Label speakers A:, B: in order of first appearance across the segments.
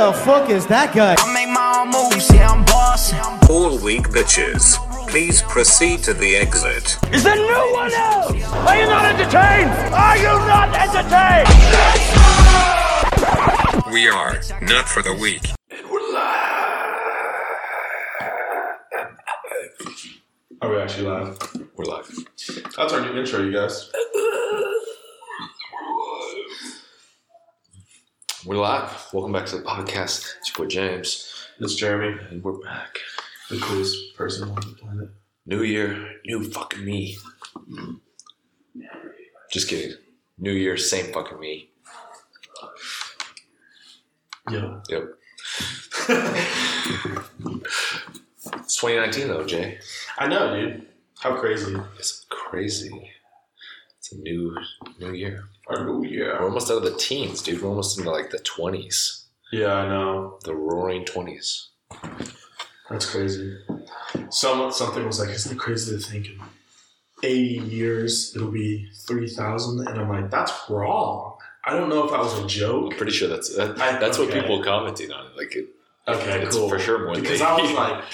A: the fuck is that guy?
B: I make my own moves, yeah, I'm bossing.
C: All weak bitches. Please proceed to the exit.
D: Is there no one else? Are you not entertained? Are you not entertained?
C: We are not for the weak.
E: Are we actually live?
F: We're live.
E: That's our new intro, you guys.
F: We're live. Welcome back to the podcast. It's your boy James,
E: It's Jeremy,
F: and we're back.
E: the coolest person on the planet.
F: New year, new fucking me. Just kidding. New year, same fucking me.
E: Yeah.
F: Yep. it's 2019 though, Jay.
E: I know, dude. How crazy.
F: It's crazy. It's a new new year.
E: Oh, yeah.
F: We're almost out of the teens, dude. We're almost into like the 20s,
E: Yeah, I know.
F: the roaring 20s.
E: That's crazy. Some, something was like, isn't it crazy to think in 80 years it'll be 3,000? And I'm like, that's wrong. I don't know if that was a joke.
F: I'm pretty sure that's that,
E: I-
F: that's what people are commenting on. Like it,
E: Okay,
F: it's
E: cool.
F: for sure more
E: Because
F: than
E: I was like,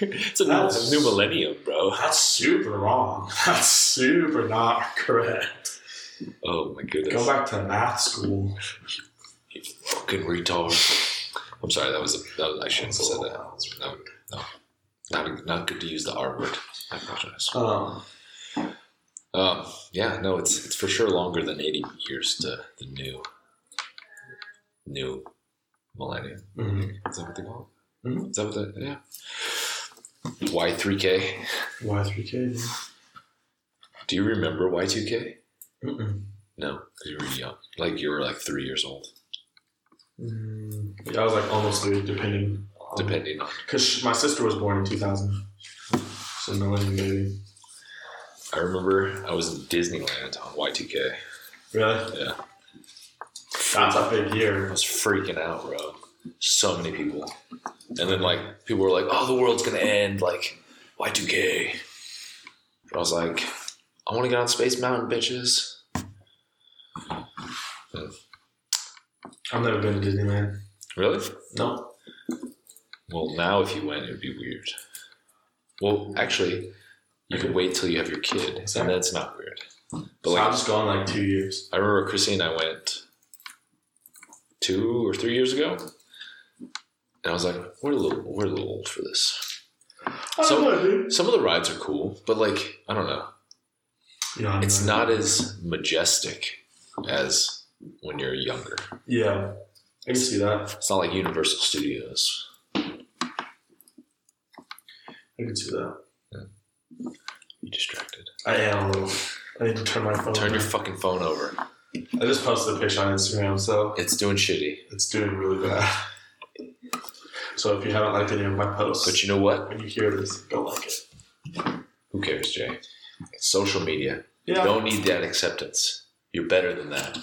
F: it's a new, new millennium, bro.
E: that's super wrong. That's super not correct.
F: Oh my goodness.
E: Go back to math school.
F: You fucking retard. I'm sorry, that was, a, that was I shouldn't have said that. No, no. Not, not good to use the R word. I apologize.
E: Um,
F: Um, yeah, no, it's it's for sure longer than 80 years to the new new millennium.
E: mhm.
F: Is that what they call it?
E: Mhm.
F: Is that what the yeah? Y3K.
E: Y3K. dude.
F: Do you remember Y2K?
E: Mm-mm.
F: No, because you were young. Like you were like three years old,
E: Mm, yeah, I was like almost three, depending.
F: depending on.
E: Because my sister was born in 2000. So millennium baby.
F: I remember I was in Disneyland on Y2K.
E: Really?
F: Yeah.
E: That's a big year.
F: I was freaking out, bro. So many people. And then like people were like, "Oh, the world's gonna end." Like Y2K. But I was like, "I want to get on Space Mountain, bitches."
E: I've never been to Disneyland.
F: Really?
E: No.
F: Well, now if you went, it would be weird. Well, actually, you can wait till you have your kid, and that's not weird. But
E: So
F: like,
E: I've just gone like two years.
F: I remember Chrissy and I went two or three years ago, and I was like, "We're a little, we're a little old for this." So-
E: know.
F: Some of the rides are cool, but like, I don't know.
E: Yeah,
F: It's
E: know.
F: not as majestic as when you're younger.
E: Yeah. I can see that.
F: It's not like Universal Studios.
E: I can see that.
F: You distracted.
E: I am a little. I need to turn my phone
F: Turn your fucking phone over.
E: I just posted a picture on Instagram, so
F: It's doing shitty.
E: it's doing really bad. So if you haven't liked any of my posts,
F: But you know what?
E: when you hear this, go like it.
F: Who cares, Jay? It's social media.
E: Yeah.
F: You don't need that acceptance. You're better than that.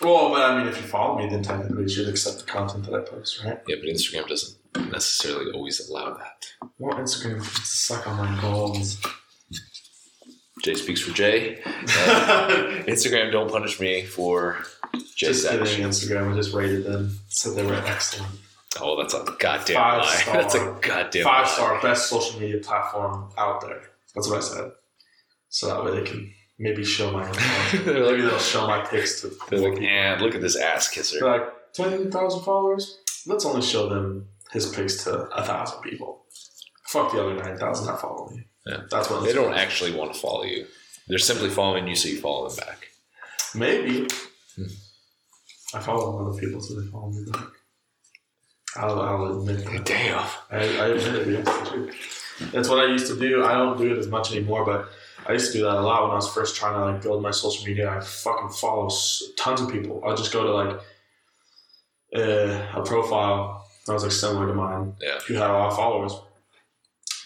E: Well, but I mean, if you follow me, then technically you should accept the content that I post, right?
F: Yeah, but Instagram doesn't necessarily always allow that.
E: Well, Instagram suck on my balls.
F: Jay speaks for Jay. And Instagram, don't punish me for Jay's
E: just kidding,
F: actions.
E: Instagram. I just rated them, said they were excellent.
F: Oh, that's a goddamn
E: Five
F: lie.
E: star.
F: That's a goddamn
E: Five
F: lie.
E: star, best social media platform out there. That's what I said. So that way they can maybe show my maybe they'll show my pics to
F: They're like, and look at this ass kisser.
E: They're like ten thousand followers. Let's only show them his pics to a thousand people. Fuck the other nine thousand that follow me.
F: Yeah.
E: That's what
F: They don't actually want to follow you. They're simply following you so you follow them back.
E: Maybe.
F: Hmm.
E: I follow other people, so they follow me back. I'll, I'll admit that.
F: Damn.
E: I, I admit it. That's what I used to do. I don't do it as much anymore, but I used to do that a lot when I was first trying to like build my social media. I fucking follow tons of people. I'll just go to like uh, a profile that was like similar to mine.
F: Yeah.
E: Who had a lot of followers.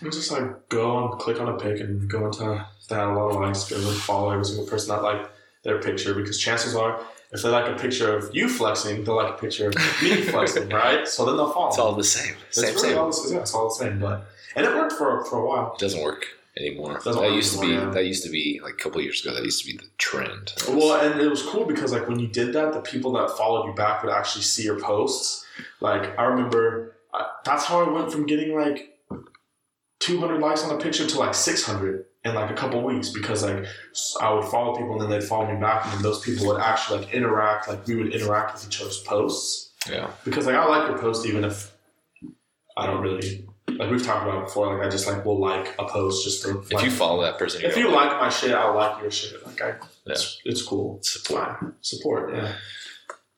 E: And just like go and click on a pic and go into that a lot of likes, go and follow every single person that liked their picture because chances are if they like a picture of you flexing, they'll like a picture of me flexing, right? So then they'll follow.
F: It's all the same.
E: It's
F: Same,
E: really
F: same.
E: all the, yeah, it's all the same, but and it worked for for a while.
F: It doesn't work anymore. That used to be
E: yeah.
F: that used to be like a couple of years ago. That used to be the trend.
E: Well, and it was cool because like when you did that, the people that followed you back would actually see your posts. Like I remember, I, that's how I went from getting like 200 likes on a picture to like 600 in like a couple weeks because like I would follow people and then they'd follow me back and then those people would actually like interact. Like we would interact with each other's posts
F: yeah,
E: because like I like your post even if I don't really like we've talked about before. Like I just like will like a post just to
F: if
E: like,
F: you follow that person,
E: if you like my shit, I'll like your shit. Like I,
F: Yeah.
E: it's, it's cool.
F: Support.
E: Support. Yeah.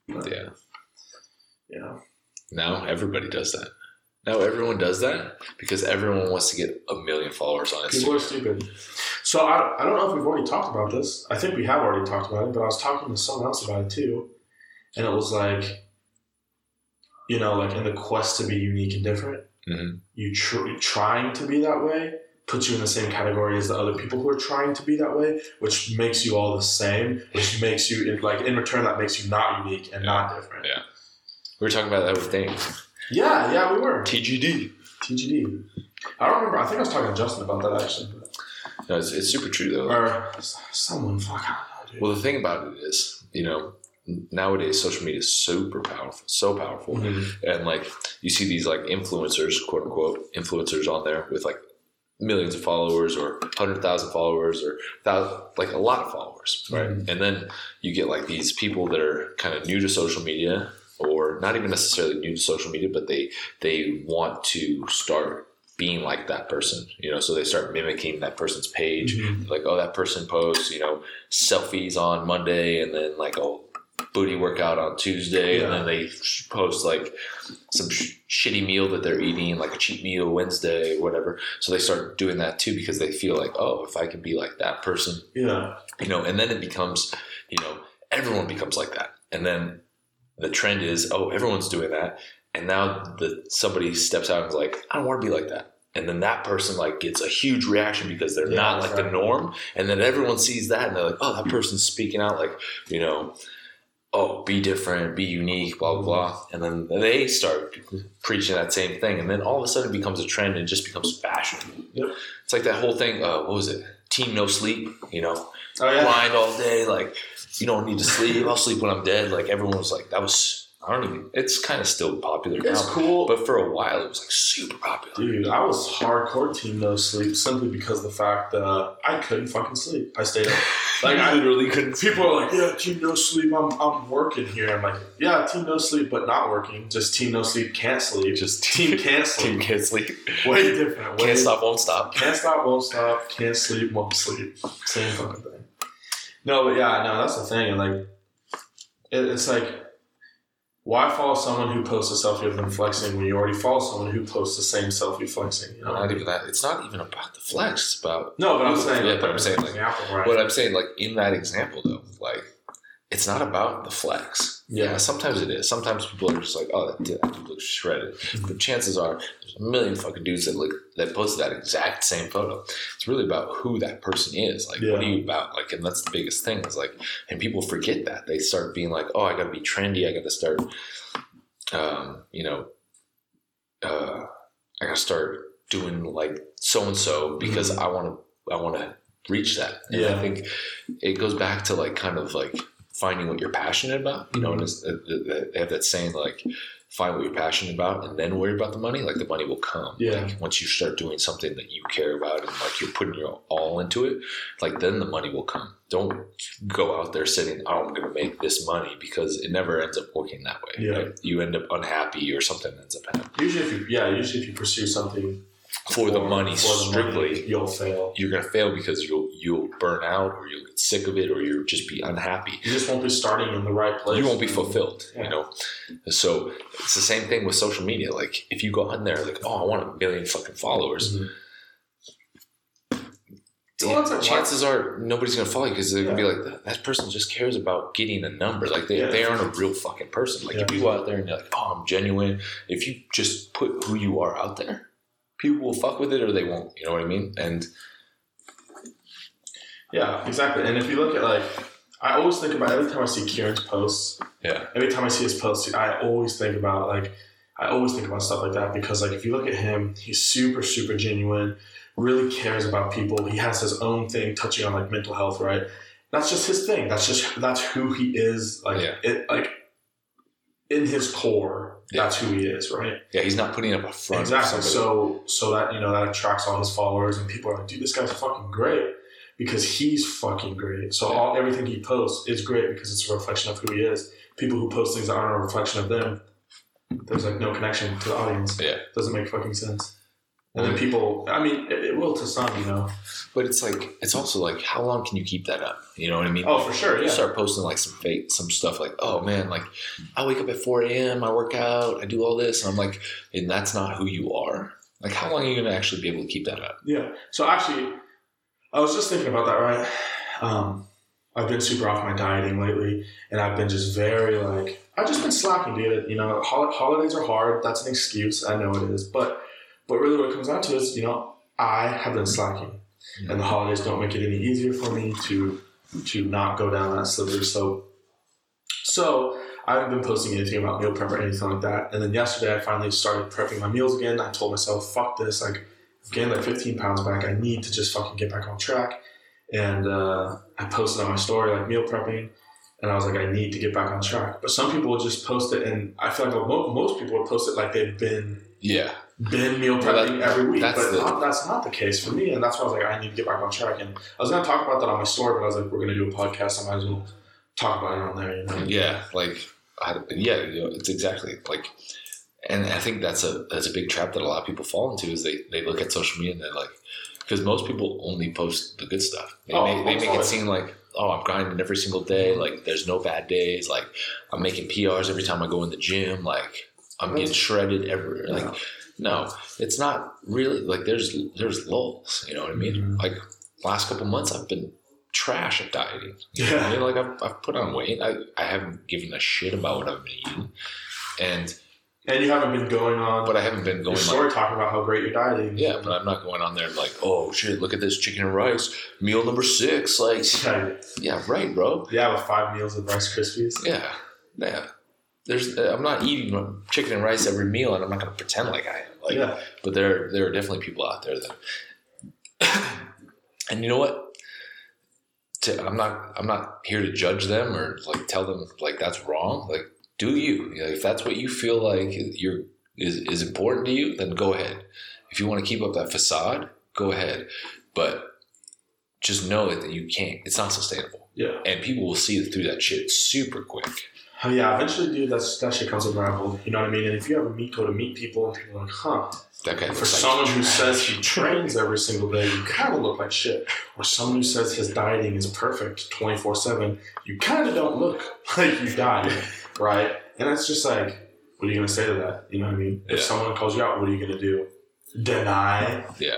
F: yeah.
E: Yeah.
F: Now everybody does that. Now everyone does that because everyone wants to get a million followers on
E: People are stupid. So I, I don't know if we've already talked about this. I think we have already talked about it, but I was talking to someone else about it too, and it was like, you know, like in the quest to be unique and different,
F: Mhm.
E: you tr- trying to be that way puts you in the same category as the other people who are trying to be that way, which makes you all the same, which makes you like in return that makes you not unique and not different.
F: Yeah. We were talking about that with Dane.
E: Yeah, yeah, we were.
F: TGD.
E: TGD. I don't remember. I think I was talking to Justin about that actually.
F: No, it's, it's super true though.
E: Or someone. Fuck, I don't know, dude.
F: Well, the thing about it is, you know, nowadays social media is super powerful, so powerful,
E: Mhm.
F: and like you see these like influencers, quote unquote, influencers on there with like millions of followers or hundred thousand followers or thousand, like a lot of followers, right?
E: Mhm.
F: And then you get like these people that are kind of new to social media or not even necessarily new to social media, but they they want to start being like that person, you know, so they start mimicking that person's page.
E: Mhm.
F: Like, oh, that person posts, you know, selfies on Monday and then like a booty workout on Tuesday, and then they post like some sh- shitty meal that they're eating, like a cheat meal Wednesday or whatever. So they start doing that too because they feel like, oh, if I can be like that person,
E: Yeah.
F: you know, and then it becomes, you know, everyone becomes like that. And then the trend is, oh, everyone's doing that. And now the somebody steps out and is like, I don't want to be like that. And then that person like gets a huge reaction because they're
E: Yeah,
F: not like the norm. And then everyone sees that and they're like, oh, that person's speaking out like, you know, oh, be different, be unique, blah, blah, blah. And then they start preaching that same thing. And then all of a sudden it becomes a trend and just becomes fashion.
E: Yep.
F: It's like that whole thing, uh, what was it? Team No Sleep, you know,
E: Oh yeah.
F: grind all day. Like you don't need to sleep. I'll sleep when I'm dead. Like everyone was like, that was. I don't even. It's kind of still popular
E: It's
F: now,
E: cool.
F: but for a while it was like super popular.
E: Dude, I was hardcore team no sleep simply because of the fact that I couldn't fucking sleep. I stayed up. Like
F: I literally couldn't.
E: people are like, yeah, team no sleep. I'm, I'm working here. I'm like, yeah, team no sleep, but not working. Just team no sleep, can't sleep.
F: Just
E: team can't sleep.
F: Team can't sleep.
E: Way different. Way
F: Can't stop, won't stop.
E: Can't stop, won't stop. Can't sleep, won't sleep. Same fucking thing. No, but yeah, no, that's the thing. And like, it, it's like, why follow someone who posts a selfie of them flexing when you already follow someone who posts the same selfie flexing? You know?
F: Not even that. It's not even about the flex. It's about
E: No, but I'm saying,
F: Yeah,
E: like,
F: but I'm saying, like,
E: example, right?
F: But I'm saying, like in that example, though, like it's not about the flex.
E: Yeah.
F: sometimes it is. Sometimes people are just like, "Oh, that dude, that dude looks shredded." But chances are, there's a million fucking dudes that look that post that exact same photo. It's really about who that person is. Like, what are you about? Like, and that's the biggest thing. Is like, and people forget that they start being like, "Oh, I got to be trendy. I got to start, um, you know, uh, I got to start doing like so and so because I want to. I want to reach that. And
E: Yeah.
F: I think it goes back to like kind of like finding what you're passionate about. You know, and it's, uh, they have that saying like find what you're passionate about and then worry about the money. Like the money will come.
E: Yeah.
F: Like once you start doing something that you care about and like you're putting your all into it, like then the money will come. Don't go out there saying, "Oh, I'm going to make this money," because it never ends up working that way.
E: Yeah.
F: right? You end up unhappy or something ends up happening
E: usually, if you yeah, usually if you pursue something
F: for the money
E: for the
F: strictly.
E: money, you'll fail.
F: You're gonna fail because you'll you'll burn out or you'll get sick of it or you'll just be unhappy.
E: You just won't be starting in the right place.
F: you won't be fulfilled
E: Yeah.
F: you know so it's the same thing with social media like if you go on there like oh i want a million fucking followers
E: Mhm.
F: yeah,
E: Well, that's like-
F: chances are nobody's gonna follow you because they're gonna be like that, that person just cares about getting a number like they,
E: Yeah.
F: they aren't a real fucking person like if you go out there and you're like oh i'm genuine if you just put who you are out there people will fuck with it or they won't you know what i mean and
E: Yeah, exactly. And if you look at like, I always think about every time I see Kieran's posts.
F: Yeah.
E: Every time I see his posts, I always think about like, I always think about stuff like that because like if you look at him, he's super super genuine. really cares about people. He has his own thing touching on like mental health, right? That's just his thing. That's just that's who he is. Like
F: Yeah.
E: it, like in his core,
F: Yeah.
E: that's who he is, right?
F: Yeah, he's not putting up a front.
E: Exactly. So so that you know that attracts all his followers, and people are like, dude, this guy's fucking great because he's fucking great. So
F: Yeah.
E: all everything he posts is great because it's a reflection of who he is. People who post things that aren't a reflection of them, there's like no connection to the audience.
F: Yeah.
E: doesn't make fucking sense. And then people, I mean, it, it will to some, you know.
F: But it's like it's also like how long can you keep that up? You know what I mean?
E: Oh, for sure,
F: You
E: yeah.
F: start posting like some fake some stuff like, oh man, like I wake up at four a.m. I work out, I do all this, and I'm like, and that's not who you are. Like, how long are you gonna actually be able to keep that up?
E: Yeah. So actually, I was just thinking about that, right? Um, I've been super off my dieting lately, and I've been just very like I've just been slacking, dude. You know, hol- holidays are hard. That's an excuse. I know it is, but but really, what it comes down to is, you know, I have been slacking, and the holidays don't make it any easier for me to to not go down that slippery slope. So I haven't been posting anything about meal prep or anything like that. And then yesterday, I finally started prepping my meals again. I told myself, "Fuck this! Like, I've gained like 15 pounds back. I need to just fucking get back on track." And uh, I posted on my story like meal prepping, and I was like, "I need to get back on track." But some people would just post it, and I feel like most people would post it like they've been
F: Yeah,
E: been meal prepping every week,
F: that's
E: but
F: the-
E: not, that's not the case for me, and that's why I was like, I need to get back on track. And I was gonna talk about that on my story, but I was like, we're gonna do a podcast, I might as well talk about it on there. You know?
F: yeah, like, I, yeah, you know, it's exactly like, and I think that's a that's a big trap that a lot of people fall into is they they look at social media and they're like, because most people only post the good stuff. They
E: Oh,
F: make, they make it seem like. Oh, I'm grinding every single day. Like, there's no bad days. Like, I'm making PRs every time I go in the gym. Like, I'm getting shredded every. Like. No, it's not really like there's there's lulls. You know what I mean?
E: Mhm.
F: Like last couple months, I've been trash at dieting. You know what I
E: Yeah.
F: mean? Like I've, I've put on weight. I, I haven't given a shit about what I've been eating, and
E: And you haven't been going on
F: but I haven't been
E: your
F: going
E: story
F: like
E: talking about how great you're dieting.
F: yeah. But I'm not going on there like oh shit, look at this chicken and rice meal number six. Like
E: yeah,
F: yeah, right, bro.
E: yeah, with five meals of Rice Krispies.
F: Yeah, yeah. There's I'm not eating chicken and rice every meal, and I'm not gonna pretend like I am. Like
E: yeah,
F: but there there are definitely people out there that and you know what? To, i'm not i'm not here to judge them or like tell them like that's wrong. Like do you. You know, if that's what you feel like you're is, is important to you then go ahead. If you want to keep up that facade go ahead. But just know that you can't it's not sustainable.
E: Yeah.
F: and people will see through that shit super quick
E: Oh, yeah, eventually, dude, that's, that shit comes unraveled. You know what I mean? And if you ever meet, go to meet people, and people are like, huh,
F: that guy
E: For
F: looks like
E: someone who says he trains every single day, you kind of look like shit. Or someone who says his dieting is perfect 24 7, you kind of don't look like you died, right? And it's just like, what are you going to say to that? You know what I mean? If someone calls you out, what are you going to do? Deny?
F: yeah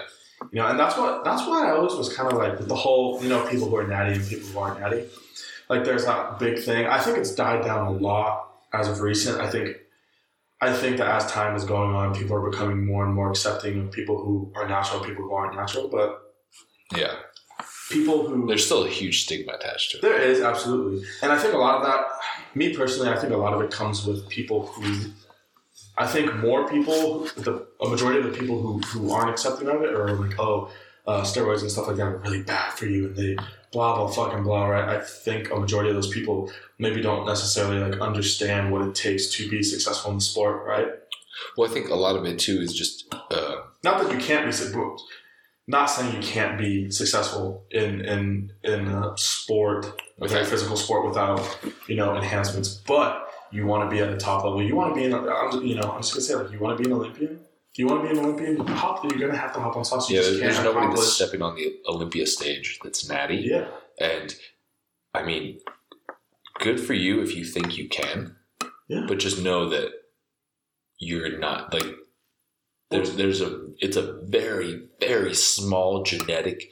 E: You know, and that's what that's why I always was kind of like the whole, you know, people who are natty and people who aren't natty. Like there's that big thing. I think it's died down a lot as of recent. I think I think that as time is going on, people are becoming more and more accepting of people who are natural, people who aren't natural. But
F: yeah
E: people who
F: there's still a huge stigma attached to it
E: there is absolutely, and I think a lot of that. Me personally, I think a lot of it comes with people who. I think more people, the a majority of the people who, who aren't accepting of it, are like, oh, uh, steroids and stuff like that are really bad for you, and they blah blah fucking blah. Right? I think a majority of those people maybe don't necessarily like understand what it takes to be successful in the sport. Right?
F: Well, I think a lot of it too is just uh,
E: Not that you can't be not saying you can't be successful in in in a sport,
F: Okay.
E: physical sport, without you know enhancements. But you want to be at the top level. You want to be in. A, I'm just, you know, I'm just gonna say like you want to be an Olympian. You want to be an Olympian, hop. You're gonna have to hop on sauce. You
F: yeah.
E: just
F: There's
E: can't
F: nobody that's stepping on the Olympia stage that's natty,
E: Yeah,
F: and I mean, good for you if you think you can.
E: Yeah.
F: But just know that you're not like there's there's a it's a very very small genetic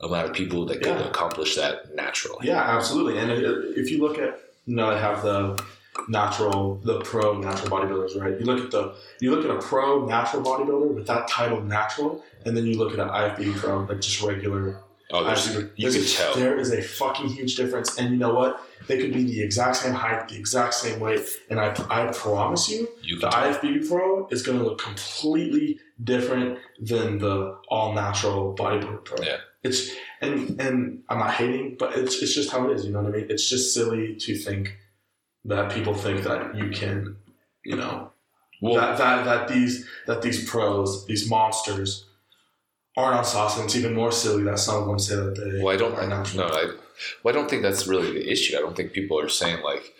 F: amount of people that can
E: Yeah.
F: accomplish that naturally.
E: yeah, absolutely. And if you look at you know, they have the natural, the pro natural bodybuilders, right? You look at the, you look at a pro natural bodybuilder with that title natural, and then you look at an IFBB pro, like just regular,
F: Oh, there's, you can
E: a-
F: tell.
E: There is a fucking huge difference. And you know what? They could be the exact same height, the exact same weight. And I, I promise you,
F: You
E: the
F: tell.
E: IFBB Pro is going to look completely different than the all natural bodybuilder pro.
F: Yeah.
E: It's and and I'm not hating, but it's it's just how it is. You know what I mean? It's just silly to think that people think that you can, you know,
F: Well,
E: that, that that these that these pros, these monsters, aren't on sauce, and it's even more silly that some of them say that they
F: Well, I don't.
E: are
F: No,
E: natural.
F: I, well, I don't think that's really the issue. I don't think people are saying like.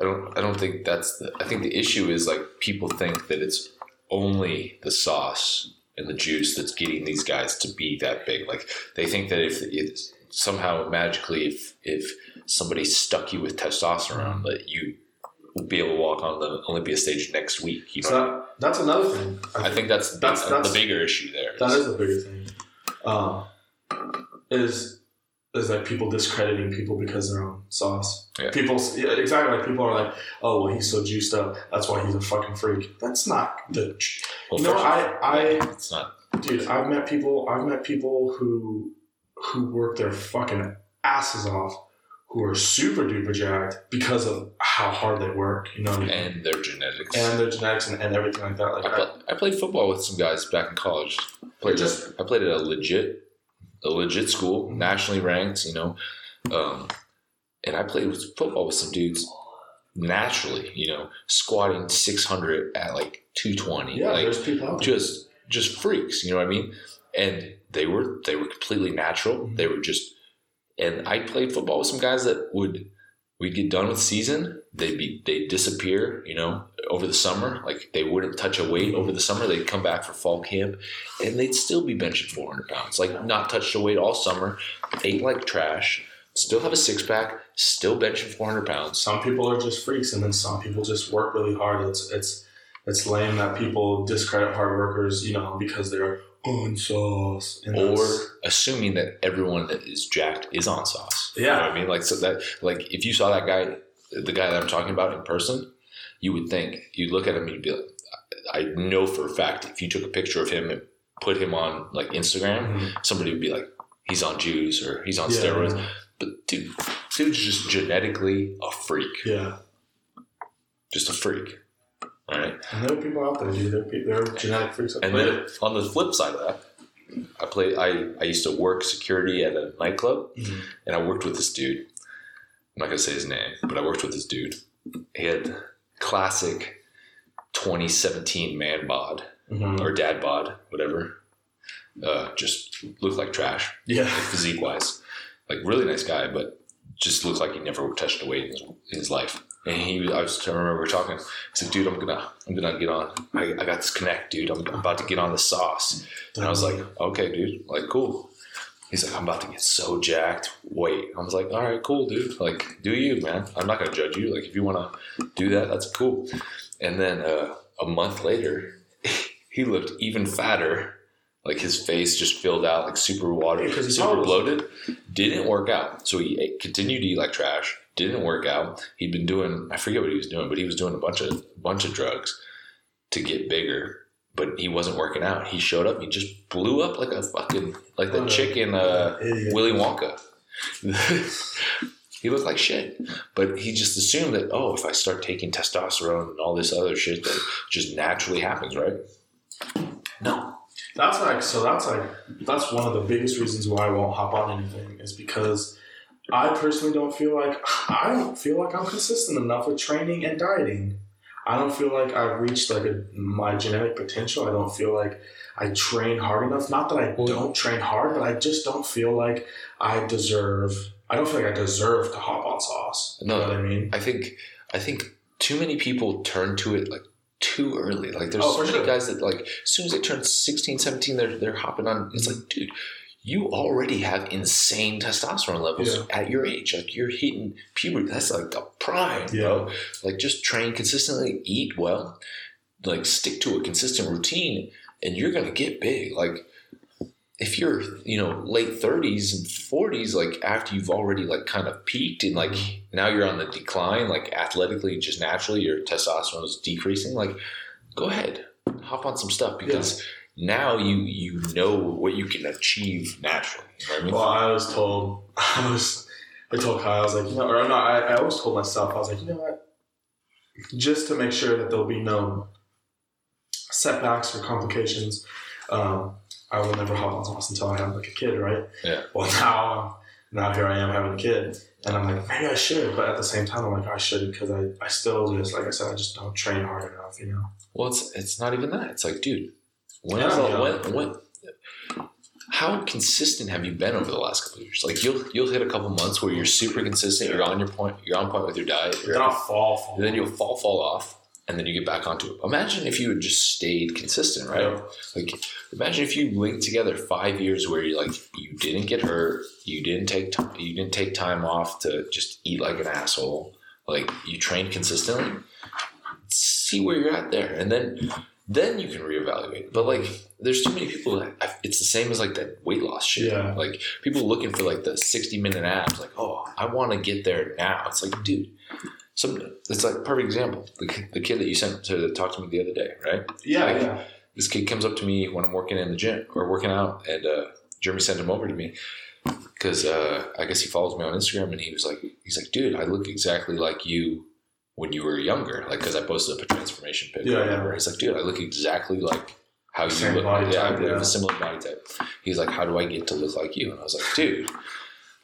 F: I don't. I don't think that's. The, I think the issue is like people think that it's only the sauce and the juice that's getting these guys to be that big. Like they think that if it's somehow magically, if if somebody stuck you with testosterone, that you will be able to walk on the Olympia stage next week. You know.
E: So that, that's another thing.
F: I think that's
E: That's-
F: that's,
E: that's-
F: the bigger issue there.
E: that is the bigger thing. Um, is is like people discrediting people because they're on sauce.
F: Yeah.
E: People, yeah, exactly. Like people are like, "Oh, well, he's so juiced up. That's why he's a fucking freak." That's not the.
F: Well,
E: you know, I, I,
F: it's not.
E: dude, I've met people. I've met people who who work their fucking asses off, who are super duper jacked because of how hard they work. You know, what I mean?
F: And their genetics.
E: and their genetics and, and everything like that. Like,
F: I,
E: I,
F: play, I played football with some guys back in college. Played
E: Just-
F: I played at a legit, a legit school, nationally ranked. You know, um, and I played with football with some dudes naturally. You know, squatting six hundred at like two twenty.
E: yeah,
F: like
E: there's people out there.
F: just just freaks. You know what I mean? And they were they were completely natural. They were just. And I played football with some guys that would we'd get done with season, they'd be they'd disappear, you know, over the summer. Like they wouldn't touch a weight over the summer. They'd come back for fall camp, and they'd still be benching 400 pounds. Like not touched a weight all summer, ate like trash, still have a six pack, still benching 400 pounds.
E: some people are just freaks, and then some people just work really hard. It's it's it's lame that people discredit hard workers, you know, because they're on sauce. And
F: Or
E: that's-
F: assuming that everyone that is jacked is on sauce. You
E: Yeah.
F: know what I mean? Like so that like if you saw that guy the guy that I'm talking about in person, you would think you'd look at him and you'd be like I know for a fact if you took a picture of him and put him on like Instagram,
E: Mhm.
F: somebody would be like, he's on juice or he's on
E: Yeah.
F: steroids. But dude, dude's just genetically a freak.
E: yeah,
F: Just a freak. All right.
E: and there are people out there, dude. There are, pe- there are genetic freaks.
F: And then on the flip side of that, I play. I, I used to work security at a nightclub,
E: Mhm.
F: and I worked with this dude. I'm not gonna say his name, but I worked with this dude. He had classic 2017 man bod
E: Mhm.
F: or dad bod, whatever. Uh, just looked like trash,
E: yeah,
F: physique wise. Like really nice guy, but just looked like he never touched a weight in his, in his life. And he, I was, I just remember talking. He said, "Dude, I'm gonna, I'm gonna get on. I, I got this connect, dude. I'm, I'm about to get on the sauce." And I was like, "Okay, dude. Like, cool." He's like, "I'm about to get so jacked. Wait." I was like, "All right, cool, dude. Like, do you, man? I'm not gonna judge you. Like, if you wanna do that, that's cool." And then uh, a month later, he looked even fatter. Like his face just filled out, like super water,
E: Yeah,
F: super bloated. Didn't work out. So he ate, continued to eat like trash. Didn't work out. He'd been doing I forget what he was doing, but he was doing a bunch of bunch of drugs to get bigger. But he wasn't working out. He showed up. He just blew up like a fucking like the
E: What a-
F: chick uh. Willy Wonka. he looked like shit, but he just assumed that oh, if I start taking testosterone and all this other shit, that just naturally happens, right? No,
E: That's like so. That's like that's one of the biggest reasons why I won't hop on anything is because I personally don't feel like I don't feel like I'm consistent enough with training and dieting. I don't feel like I've reached like a, my genetic potential. I don't feel like I train hard enough. Not that I don't train hard, but I just don't feel like I deserve. I don't feel like I deserve to hop on sauce.
F: No.
E: you know what I mean.
F: I think I think too many people turn to it like too early. Like there's
E: Oh,
F: so many
E: sure.
F: guys that like as soon as they turn 16, 17, they're they're hopping on. It's like, dude, you already have insane testosterone levels
E: Yeah.
F: at your age. Like you're hitting puberty. That's like the prime, bro. Like just train consistently, eat well, like stick to a consistent routine, and you're gonna get big. Like if you're, you know, late thirties and forties, like after you've already like kind of peaked and like now you're on the decline, like athletically, just naturally, your testosterone is decreasing. Like, go ahead, hop on some stuff because now you you know what you can achieve naturally. You know I mean?
E: Well, I was told, I was, I told Kyle, I was like, you know, or no, I, I always told myself, I was like, you know what? Just to make sure that there'll be no setbacks or complications, um, I will never hop on sauce until I have like a kid, right?
F: Yeah.
E: Well, now, now here I am having a kid, and I'm like, maybe I should, but at the same time, I'm like, I shouldn't because I, I still just, like I said, I just don't train hard enough, you know.
F: Well, it's it's not even that. It's like, dude, when
E: Yeah,
F: is the,
E: yeah.
F: when when how consistent have you been over the last couple of years? Like you'll you'll hit a couple months where you're super consistent. You're on your point. You're on point with your diet. You're
E: Then I'll fall, fall.
F: and then you'll fall fall off, and then you get back onto it. Imagine if you had just stayed consistent, right?
E: Yeah.
F: Like imagine if you linked together five years where you like you didn't get hurt, you didn't take time, you didn't take time off to just eat like an asshole. Like you trained consistently. See where you're at there, and then then you can reevaluate. But like, there's too many people. That, it's the same as like that weight loss shit.
E: Yeah.
F: Like people looking for like the 60 minute abs. Like, oh, I want to get there now. It's like, dude. Some, it's like perfect example. The, the kid that you sent to talk to me the other day, right?
E: Yeah,
F: Like,
E: yeah.
F: This kid comes up to me when I'm working in the gym or working out, and uh, Jeremy sent him over to me because uh, I guess he follows me on Instagram, and he was like, he's like, dude, I look exactly like you when you were younger, like because I posted up a transformation pic.
E: Yeah,
F: or
E: yeah.
F: He's like, dude, I look exactly like how you
E: Same
F: look.
E: body
F: yeah,
E: type,
F: we have
E: yeah.
F: a similar body type. He's like, how do I get to look like you? And I was like, dude,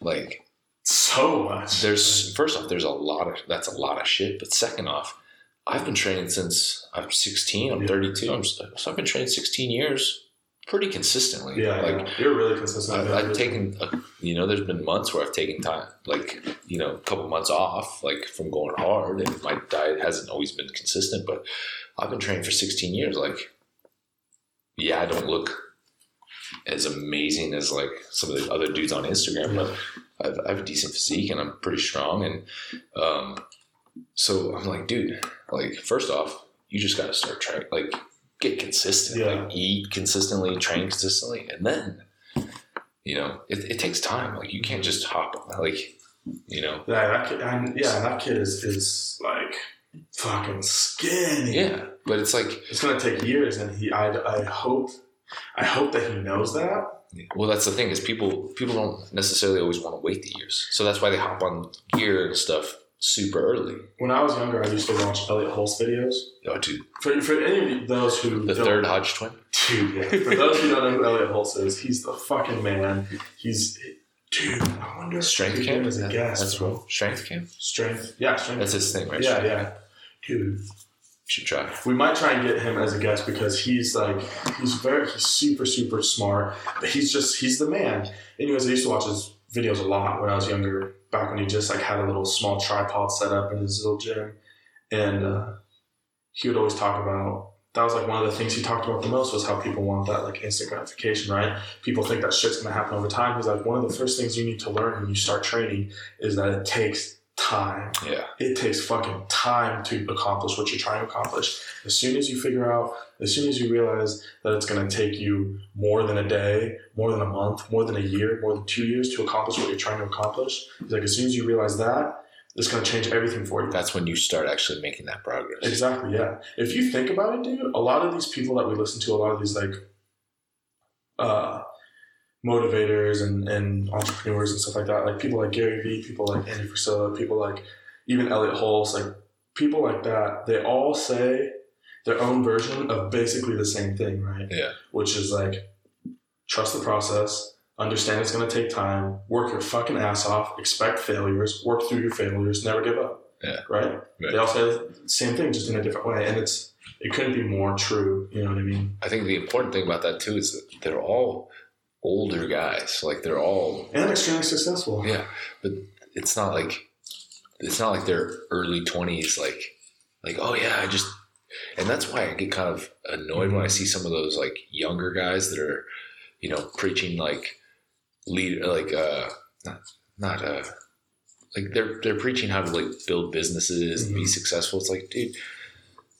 F: like
E: So much.
F: there's first off, there's a lot of that's a lot of shit. But second off, I've been training since I'm 16. I'm
E: Yeah.
F: 32. I'm so I've been training 16 years, pretty consistently.
E: yeah,
F: like
E: yeah. you're really consistent.
F: I've, I've taken, a, you know, there's been months where I've taken time, like you know, a couple months off, like from going hard, and my diet hasn't always been consistent. But I've been training for 16 years. Like, yeah, I don't look as amazing as like some of the other dudes on Instagram, but I've, I have a decent physique and I'm pretty strong. And um, so I'm like, dude, like first off, you just got to start trying, like get consistent,
E: Yeah.
F: like eat consistently, train consistently, and then you know it, it takes time. Like you can't just hop like you know
E: Yeah, that kid, and yeah, that kid is is like fucking skinny.
F: yeah, but it's like
E: it's gonna take years, and he, I, I hope, I hope that he knows that.
F: well that's the thing is people people don't necessarily always want to wait the years, so that's why they hop on gear and stuff super early.
E: When I was younger, I used to watch Elliott Hulse videos.
F: Oh, dude,
E: For, for any of those who
F: the third Hodge twin.
E: dude, yeah. For those who don't know who Elliott Hulse is, he's the fucking man. He's dude. I wonder
F: Strength camp
E: as a guest,
F: That's
E: bro.
F: strength camp.
E: Strength, yeah, strength.
F: That's his thing, right?
E: yeah,
F: Strength
E: yeah, dude.
F: Should try.
E: We might try and get him as a guest because he's like he's very he's super super smart, but he's just he's the man. Anyways, I used to watch his videos a lot when I was younger, back when he just like had a little small tripod set up in his little gym, and uh, he would always talk about. That was like one of the things he talked about the most was how people want that like instant gratification, right? People think that shit's gonna happen over time. He's like, one of the first things you need to learn when you start training is that it takes time
F: Yeah.
E: it takes fucking time to accomplish what you're trying to accomplish. As soon as you figure out, as soon as you realize that it's going to take you more than a day, more than a month, more than a year, more than two years to accomplish what you're trying to accomplish, it's like as soon as you realize that, it's going to change everything for you.
F: That's when you start actually making that progress.
E: Exactly, yeah. If you think about it, dude, a lot of these people that we listen to, a lot of these like uh, motivators and, and entrepreneurs and stuff like that, like people like Gary Vee, people like Andy Frisella, people like even Elliott Hulse, like people like that, they all say their own version of basically the same thing, right?
F: Yeah.
E: Which is like trust the process, understand it's going to take time, work your fucking ass off, expect failures, work through your failures, never give up.
F: Yeah.
E: Right?
F: Right.
E: They all say the same thing, just in a different way, and it's it couldn't be more true. You know what I mean?
F: I think the important thing about that too is that they're all older guys. Like they're all
E: And extremely successful.
F: yeah, but it's not like it's not like they're early twenties. Like like oh yeah, I just and that's why I get kind of annoyed when I see some of those like younger guys that are you know preaching like lead like uh not not uh like they're they're preaching how to like build businesses and be
E: Mhm.
F: successful. It's like dude.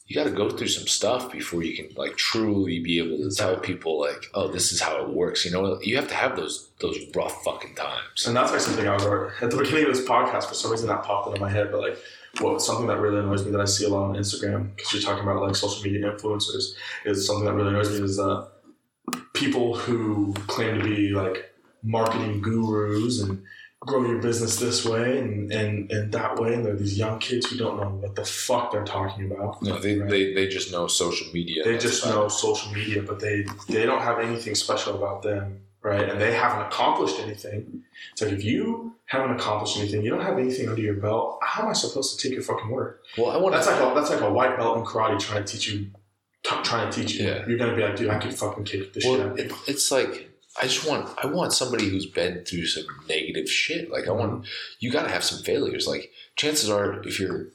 F: You got to go through some stuff before you can like truly be able to tell people like, oh, this is how it works. You know, you have to have those those rough fucking times.
E: And that's like something I was at the beginning of this podcast. For some reason, that popped into my head. But like, what something that really annoys me that I see a lot on Instagram because you're talking about like social media influencers is something that really annoys me is that people who claim to be like marketing gurus and grow your business this way and, and, and that way. And they're these young kids who don't know what the fuck they're talking about.
F: No, they,
E: Right?
F: they, they just know social media.
E: they just know social media, but they they don't have anything special about them, right? And they haven't accomplished anything. It's like if you haven't accomplished anything, you don't have anything under your belt. How am I supposed to take your fucking word?
F: Well, I want
E: That's like a, that's like a white belt in karate trying to teach you, t- trying to teach you.
F: Yeah.
E: You're gonna be like, dude, I could fucking kick the shit out
F: Well, it, it's like I just want I want somebody who's been through some negative shit. Like I want you got to have some failures. Like chances are, if you're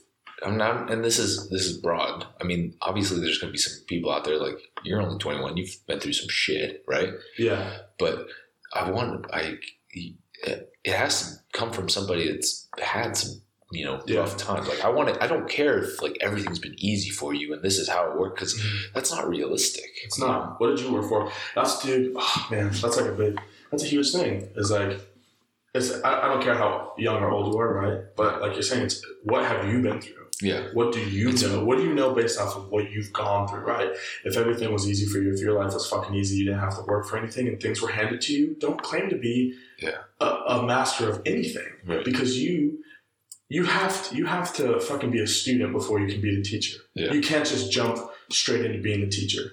F: I'm not, and this is this is broad. I mean, obviously, there's going to be some people out there like you're only 21. You've been through some shit, right?
E: Yeah,
F: But I want I it has to come from somebody that's had some you know
E: Yeah.
F: rough times. Like I want it. I don't care if like everything's been easy for you and this is how it worked because mm-hmm. that's not realistic.
E: it's not. What did you work for? That's dude. Oh, man, that's like a big. That's a huge thing. Is like, it's. I, I don't care how young or old you are, right? But like you're saying, it's what have you been through?
F: Yeah.
E: What do you
F: It's-
E: know? What do you know based off of what you've gone through, right? If everything was easy for you, if your life was fucking easy, you didn't have to work for anything, and things were handed to you, don't claim to be
F: Yeah.
E: a, a master of anything
F: Right.
E: because you you have to, you have to fucking be a student before you can be the teacher.
F: Yeah.
E: You can't just jump straight into being the teacher.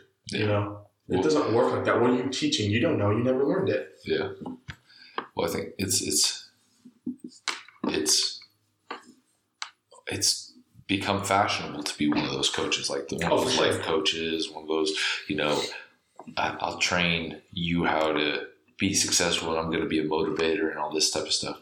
E: You know, it
F: Well-
E: doesn't work like that. What are you teaching? You don't know. You never learned it.
F: Yeah. Well, I think it's it's it's it's become fashionable to be one of those coaches, like the one
E: Oh,
F: of
E: for
F: those
E: sure.
F: life coaches, one of those, you know, I, I'll train you how to be successful, and I'm going to be a motivator, and all this type of stuff.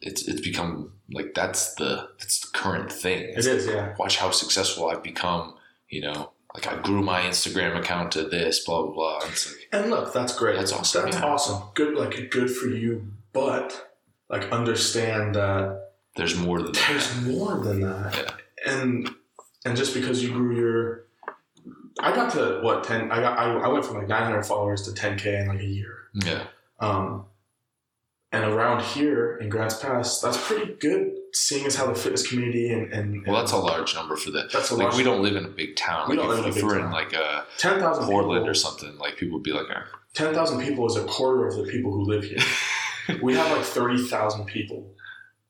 F: It's it's become like that's the that's the current thing.
E: It is, yeah.
F: Watch how successful I've become. You know, like I grew my Instagram account to this, blah blah blah. Like
E: And look, that's great.
F: That's awesome,
E: That's
F: yeah.
E: awesome. Good, like good for you. But like, understand that
F: there's more than
E: there's
F: that.
E: more than that. And and just because you grew your, I got to what ten? I got I, I went from like 900 followers to 10k in like a year.
F: Yeah.
E: Um, and around here in Grants Pass, that's pretty good. Seeing as how the fitness community and and,
F: Well, that's a large number for that.
E: That's a
F: like
E: large
F: we don't live in a big town.
E: We
F: Like
E: don't
F: if,
E: live in a
F: if
E: big
F: we're
E: town.
F: in like a
E: ten thousand
F: Portland
E: people,
F: or something, like people would be like,
E: ten thousand people is a quarter of the people who live here. we have like thirty thousand people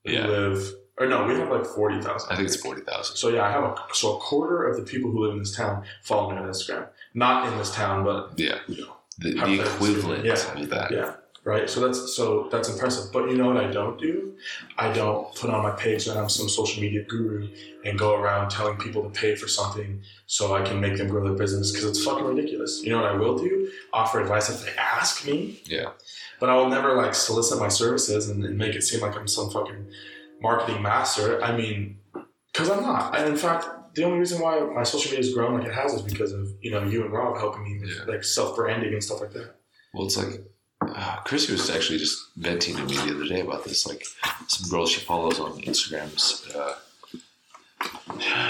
E: who
F: Yeah.
E: live, or no, we have like forty thousand.
F: I think it's forty thousand.
E: So yeah, I have a so a quarter of the people who live in this town follow me on Instagram. Not in this town, but
F: Yeah,
E: you know,
F: the, the
E: fast is it?
F: equivalent
E: Yeah.
F: of that.
E: yeah, right. So that's so that's impressive. But you know what I don't do? I don't put on my page that I'm some social media guru and go around telling people to pay for something so I can make them grow their business because it's fucking ridiculous. You know what I will do? Offer advice if they ask me.
F: Yeah.
E: But I will never like solicit my services and, and make it seem like I'm some fucking marketing master. I mean, because I'm not. And in fact, the only reason why my social media has grown like it has is because of you know you and Rob helping me with
F: Yeah.
E: like self branding and stuff like that.
F: Well, it's like uh, Chrissy was actually just venting to me the other day about this. Like some girl she follows on Instagrams. Uh,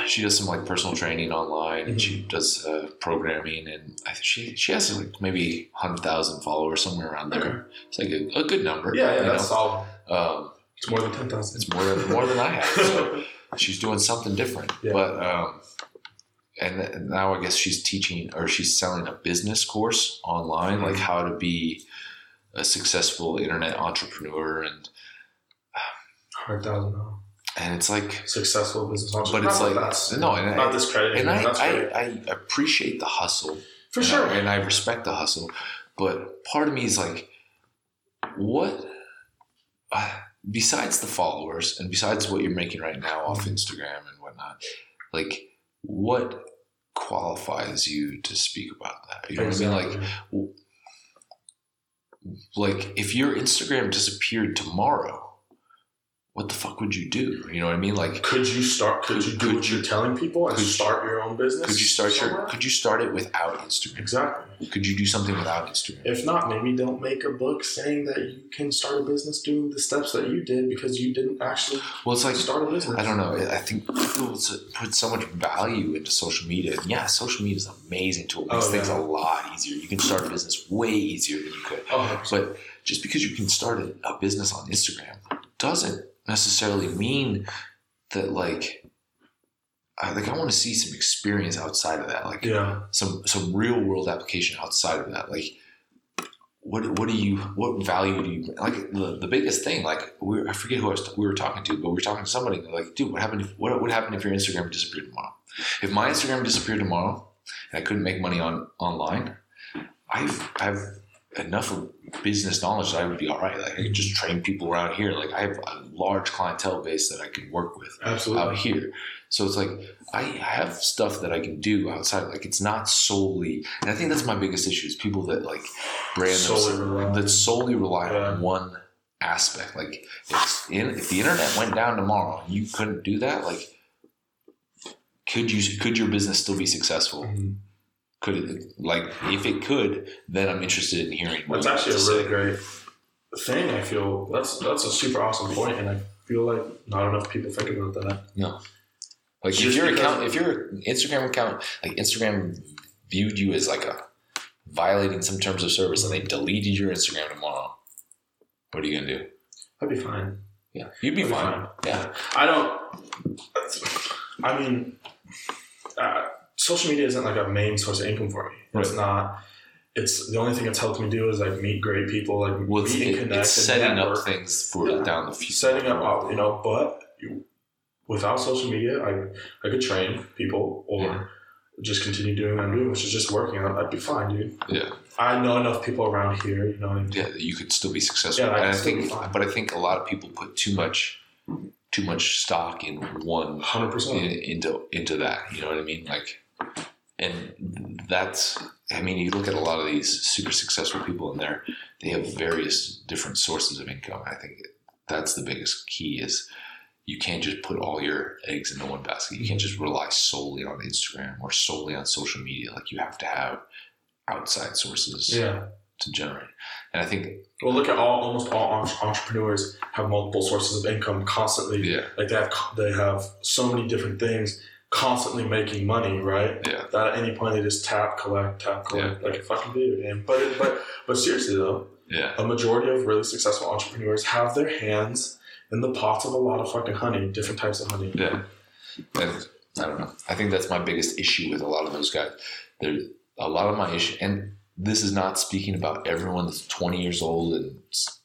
F: she does some like personal training online, and
E: Mm-hmm.
F: she does uh, programming, and I think she she has like maybe hundred thousand followers somewhere around there. It's like a, a good number.
E: Yeah, yeah, that's solid.
F: Um,
E: It's more than ten thousand.
F: it's more than more than I have. So she's doing something different.
E: Yeah.
F: But um, and th- now I guess she's teaching or she's selling a business course online, like
E: Mm-hmm.
F: how to be a successful internet entrepreneur, and
E: Hundred thousand.
F: and it's like.
E: Successful business owner.
F: But it's
E: that
F: like no, and
E: not
F: I,
E: discrediting.
F: and I. I, I appreciate the hustle
E: for sure.
F: I, and I respect the hustle, but part of me is like, what? Uh, besides the followers and besides what you're making right now off Instagram and whatnot, like what qualifies you to speak about that? You know what I mean? Like. Like if your Instagram disappeared tomorrow, what the fuck would you do? You know what I mean? Like,
E: could you start? Could, you do
F: could
E: what
F: you-
E: you're telling people and
F: could
E: start your own business?
F: could you start your? Could you start it without Instagram?
E: exactly?
F: Could you do something without Instagram?
E: If not, maybe don't make a book saying that you can start a business doing the steps that you did because you didn't actually
F: Well, it's like
E: start a business.
F: I don't know. I think people put so much value into social media. And yeah, social media is an amazing tool. It makes
E: Oh,
F: things a lot easier. You can start a business way easier than you could.
E: Oh,
F: But just because you can start a, a business on Instagram doesn't necessarily mean that like. I, like I want to see some experience outside of that, like
E: yeah.
F: some some real world application outside of that. Like what what do you what value do you like the, the biggest thing like we I forget who I was, we were talking to but we were talking to somebody like dude what happened if, what would happen if your Instagram disappeared tomorrow if my Instagram disappeared tomorrow and I couldn't make money on online I've I've enough of business knowledge that I would be all right like I could just train people around here like I have a large clientele base that I can work with
E: Absolutely.
F: out here. So it's like I have stuff that I can do outside. Like it's not solely, and I think that's my biggest issue is people that like brand
E: Solely
F: that solely rely
E: Yeah.
F: on one aspect. Like if in, if the internet went down tomorrow, and you couldn't do that. Like could you could your business still be successful?
E: Mhm.
F: Could it like if it could, then I'm interested in hearing.
E: That's actually a really
F: say.
E: great thing. I feel that's that's a super awesome point, and I feel like not enough people think about that.
F: No. Like if your account, if your Instagram account, like Instagram viewed you as like a violating some terms of service and they deleted your Instagram tomorrow, what are you gonna do?
E: I'd be fine.
F: Yeah, you'd be
E: I'd be
F: fine.
E: fine.
F: Yeah,
E: I don't. I mean, uh, social media isn't like a main source of income for me. It's not. It's the only thing it's helped me do is like meet great people, like
F: well,
E: meet and
F: it-
E: connect,
F: it's
E: and
F: setting
E: network.
F: up things for
E: Yeah.
F: down the future.
E: setting up, uh, you know. But you, without social media, I I could train people or
F: Yeah.
E: just continue doing what I'm doing, which is just working. I'd, I'd be fine, dude.
F: Yeah,
E: I know enough people around here, you know. What I mean?
F: yeah, you could still be successful.
E: Yeah, I
F: and I think,
E: fine.
F: but I think a lot of people put too much, too much stock in
E: Hundred percent
F: into into that. You know what I mean? Like, and that's. I mean, you look at a lot of these super successful people, and they're they have various different sources of income. I think that's the biggest key is you can't just put all your eggs into one basket. You can't just rely solely on Instagram or solely on social media. Like you have to have outside sources
E: Yeah.
F: to generate. And I think
E: Well, look at all almost all entrepreneurs have multiple sources of income constantly.
F: yeah,
E: Like they have they have so many different things constantly making money, right?
F: yeah,
E: That at any point they just tap, collect, tap, collect, like a fucking video game. But but but seriously though,
F: yeah,
E: a majority of really successful entrepreneurs have their hands in the pots of a lot of fucking honey, different types of honey.
F: yeah. And I don't know. I think that's my biggest issue with a lot of those guys. There, a lot of my issue, and this is not speaking about everyone that's 20 years old and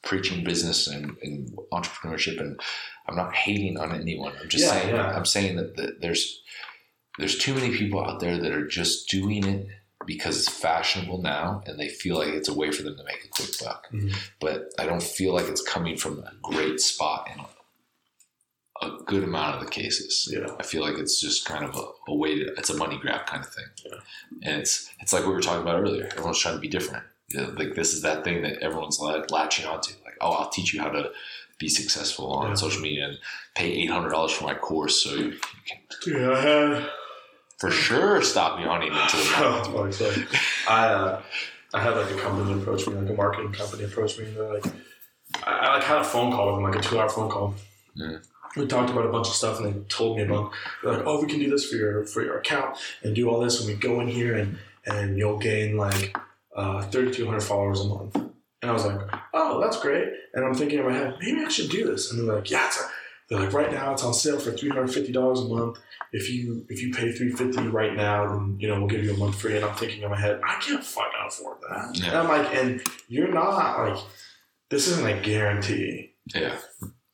F: preaching business and, and entrepreneurship. And I'm not hating on anyone. I'm just
E: Yeah,
F: saying.
E: yeah.
F: I'm saying that, that there's there's too many people out there that are just doing it because it's fashionable now, and they feel like it's a way for them to make a quick buck.
E: Mhm.
F: But I don't feel like it's coming from a great spot in a good amount of the cases.
E: Yeah.
F: I feel like it's just kind of a, a way to, it's a money grab kind of thing.
E: Yeah.
F: And it's, it's like we were talking about earlier. Everyone's trying to be different. You know, like this is that thing that everyone's la- latching onto. Like, oh, I'll teach you how to be successful on
E: Yeah.
F: social media and pay $800 for my course. So you, can
E: Yeah, I had
F: for sure stop yawning into the
E: fuck. I uh, I had like a company approach me, like a marketing company approach me, and they're like, I, I like had a phone call with them, like a two hour phone call.
F: Yeah.
E: We talked about a bunch of stuff, and they told me about. They're like, oh, we can do this for your for your account and do all this, and we go in here and and you'll gain like uh, thirty two hundred followers a month. And I was like, oh, that's great. And I'm thinking in my head, maybe I should do this. And they're like, yeah, it's a, they're like, right now it's on sale for three hundred fifty dollars a month if you if you pay three fifty right now, then you know we'll give you a month free. And I'm thinking in my head, I can't fucking afford that.
F: Yeah.
E: And I'm like, and you're not like, this isn't a guarantee.
F: Yeah.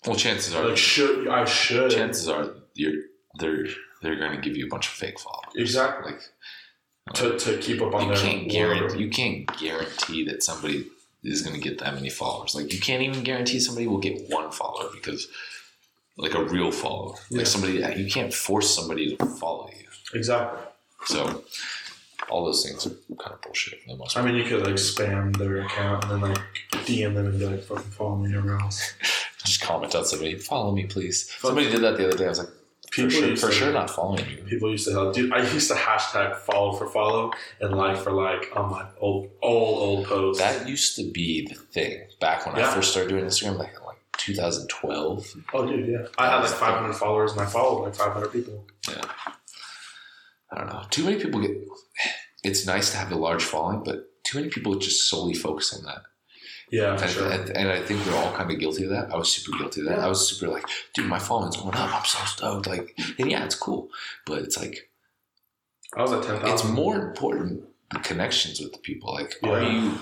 F: Well, chances are,
E: Like, should I should
F: chances are you're, they're, they're going to give you a bunch of fake followers.
E: exactly
F: Like,
E: to, to keep up on
F: you
E: their
F: can't guarantee you can't guarantee that somebody is going to get that many followers. Like you can't even guarantee somebody will get one follower because like a real follower,
E: Yeah.
F: like somebody you can't force somebody to follow you.
E: exactly.
F: So all those things are kind of bullshit for the most
E: I mean, you could like spam their account and then like DM them and be like, fucking follow me everywhere else.
F: Just comment on somebody, follow me, please. Somebody did that the other day. I was like, for sure, for
E: to-
F: sure, not following you.
E: People used to help. Dude, I used to hashtag follow for follow and like for like on my old old old posts.
F: That used to be the thing back when I first started doing Instagram, like in like 2012.
E: oh, dude, yeah. I had like 500 followers and I followed like 500 people. Yeah.
F: I don't know. Too many people get. It's nice to have a large following, but too many people just solely focus on that.
E: Yeah,
F: And,
E: sure.
F: and, and I think we're all kind of guilty of that. I was super guilty of that.
E: Yeah.
F: I was super like, dude, my following's going up. I'm so stoked. Like, and yeah, it's cool, but it's like
E: I was at 10,000.
F: it's more important the connections with the people. Like, are you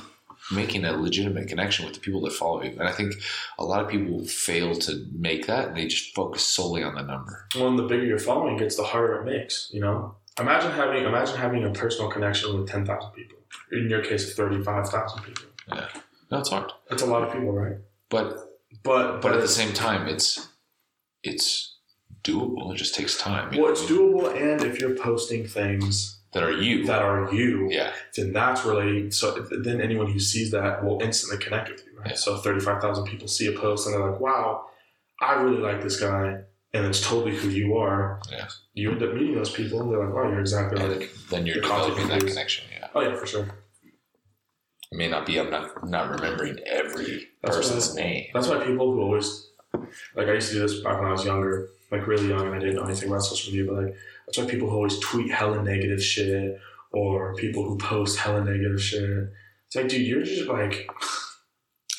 F: making a legitimate connection with the people that follow you. And I think a lot of people fail to make that. and They just focus solely on the number.
E: Well, the bigger your following gets, the harder it makes. You know, imagine having imagine having a personal connection with ten thousand people. In your case, thirty five thousand people.
F: No, it's hard.
E: That's a lot of people, right?
F: But
E: But
F: but at the same time, it's it's doable. It just takes time.
E: well, it's doable, and if you're posting things
F: that are you.
E: that are you,
F: yeah,
E: then that's really so. Then anyone who sees that will instantly connect with you, right?
F: Yeah.
E: So thirty five thousand people see a post and they're like, "Wow, I really like this guy," and it's totally who you are.
F: Yeah.
E: You end up meeting those people, and they're like, "Oh, you're exactly
F: and
E: like."
F: then you're developing that connection. Yeah,
E: Oh yeah, for sure.
F: It may not be. I'm not not remembering every
E: That's
F: person's
E: what
F: name.
E: That's why people who always like I used to do this back when I was younger, like really young, and I didn't know anything about social media. But like that's why people who always tweet hella negative shit or people who post hella negative shit. It's like, dude, you're just like.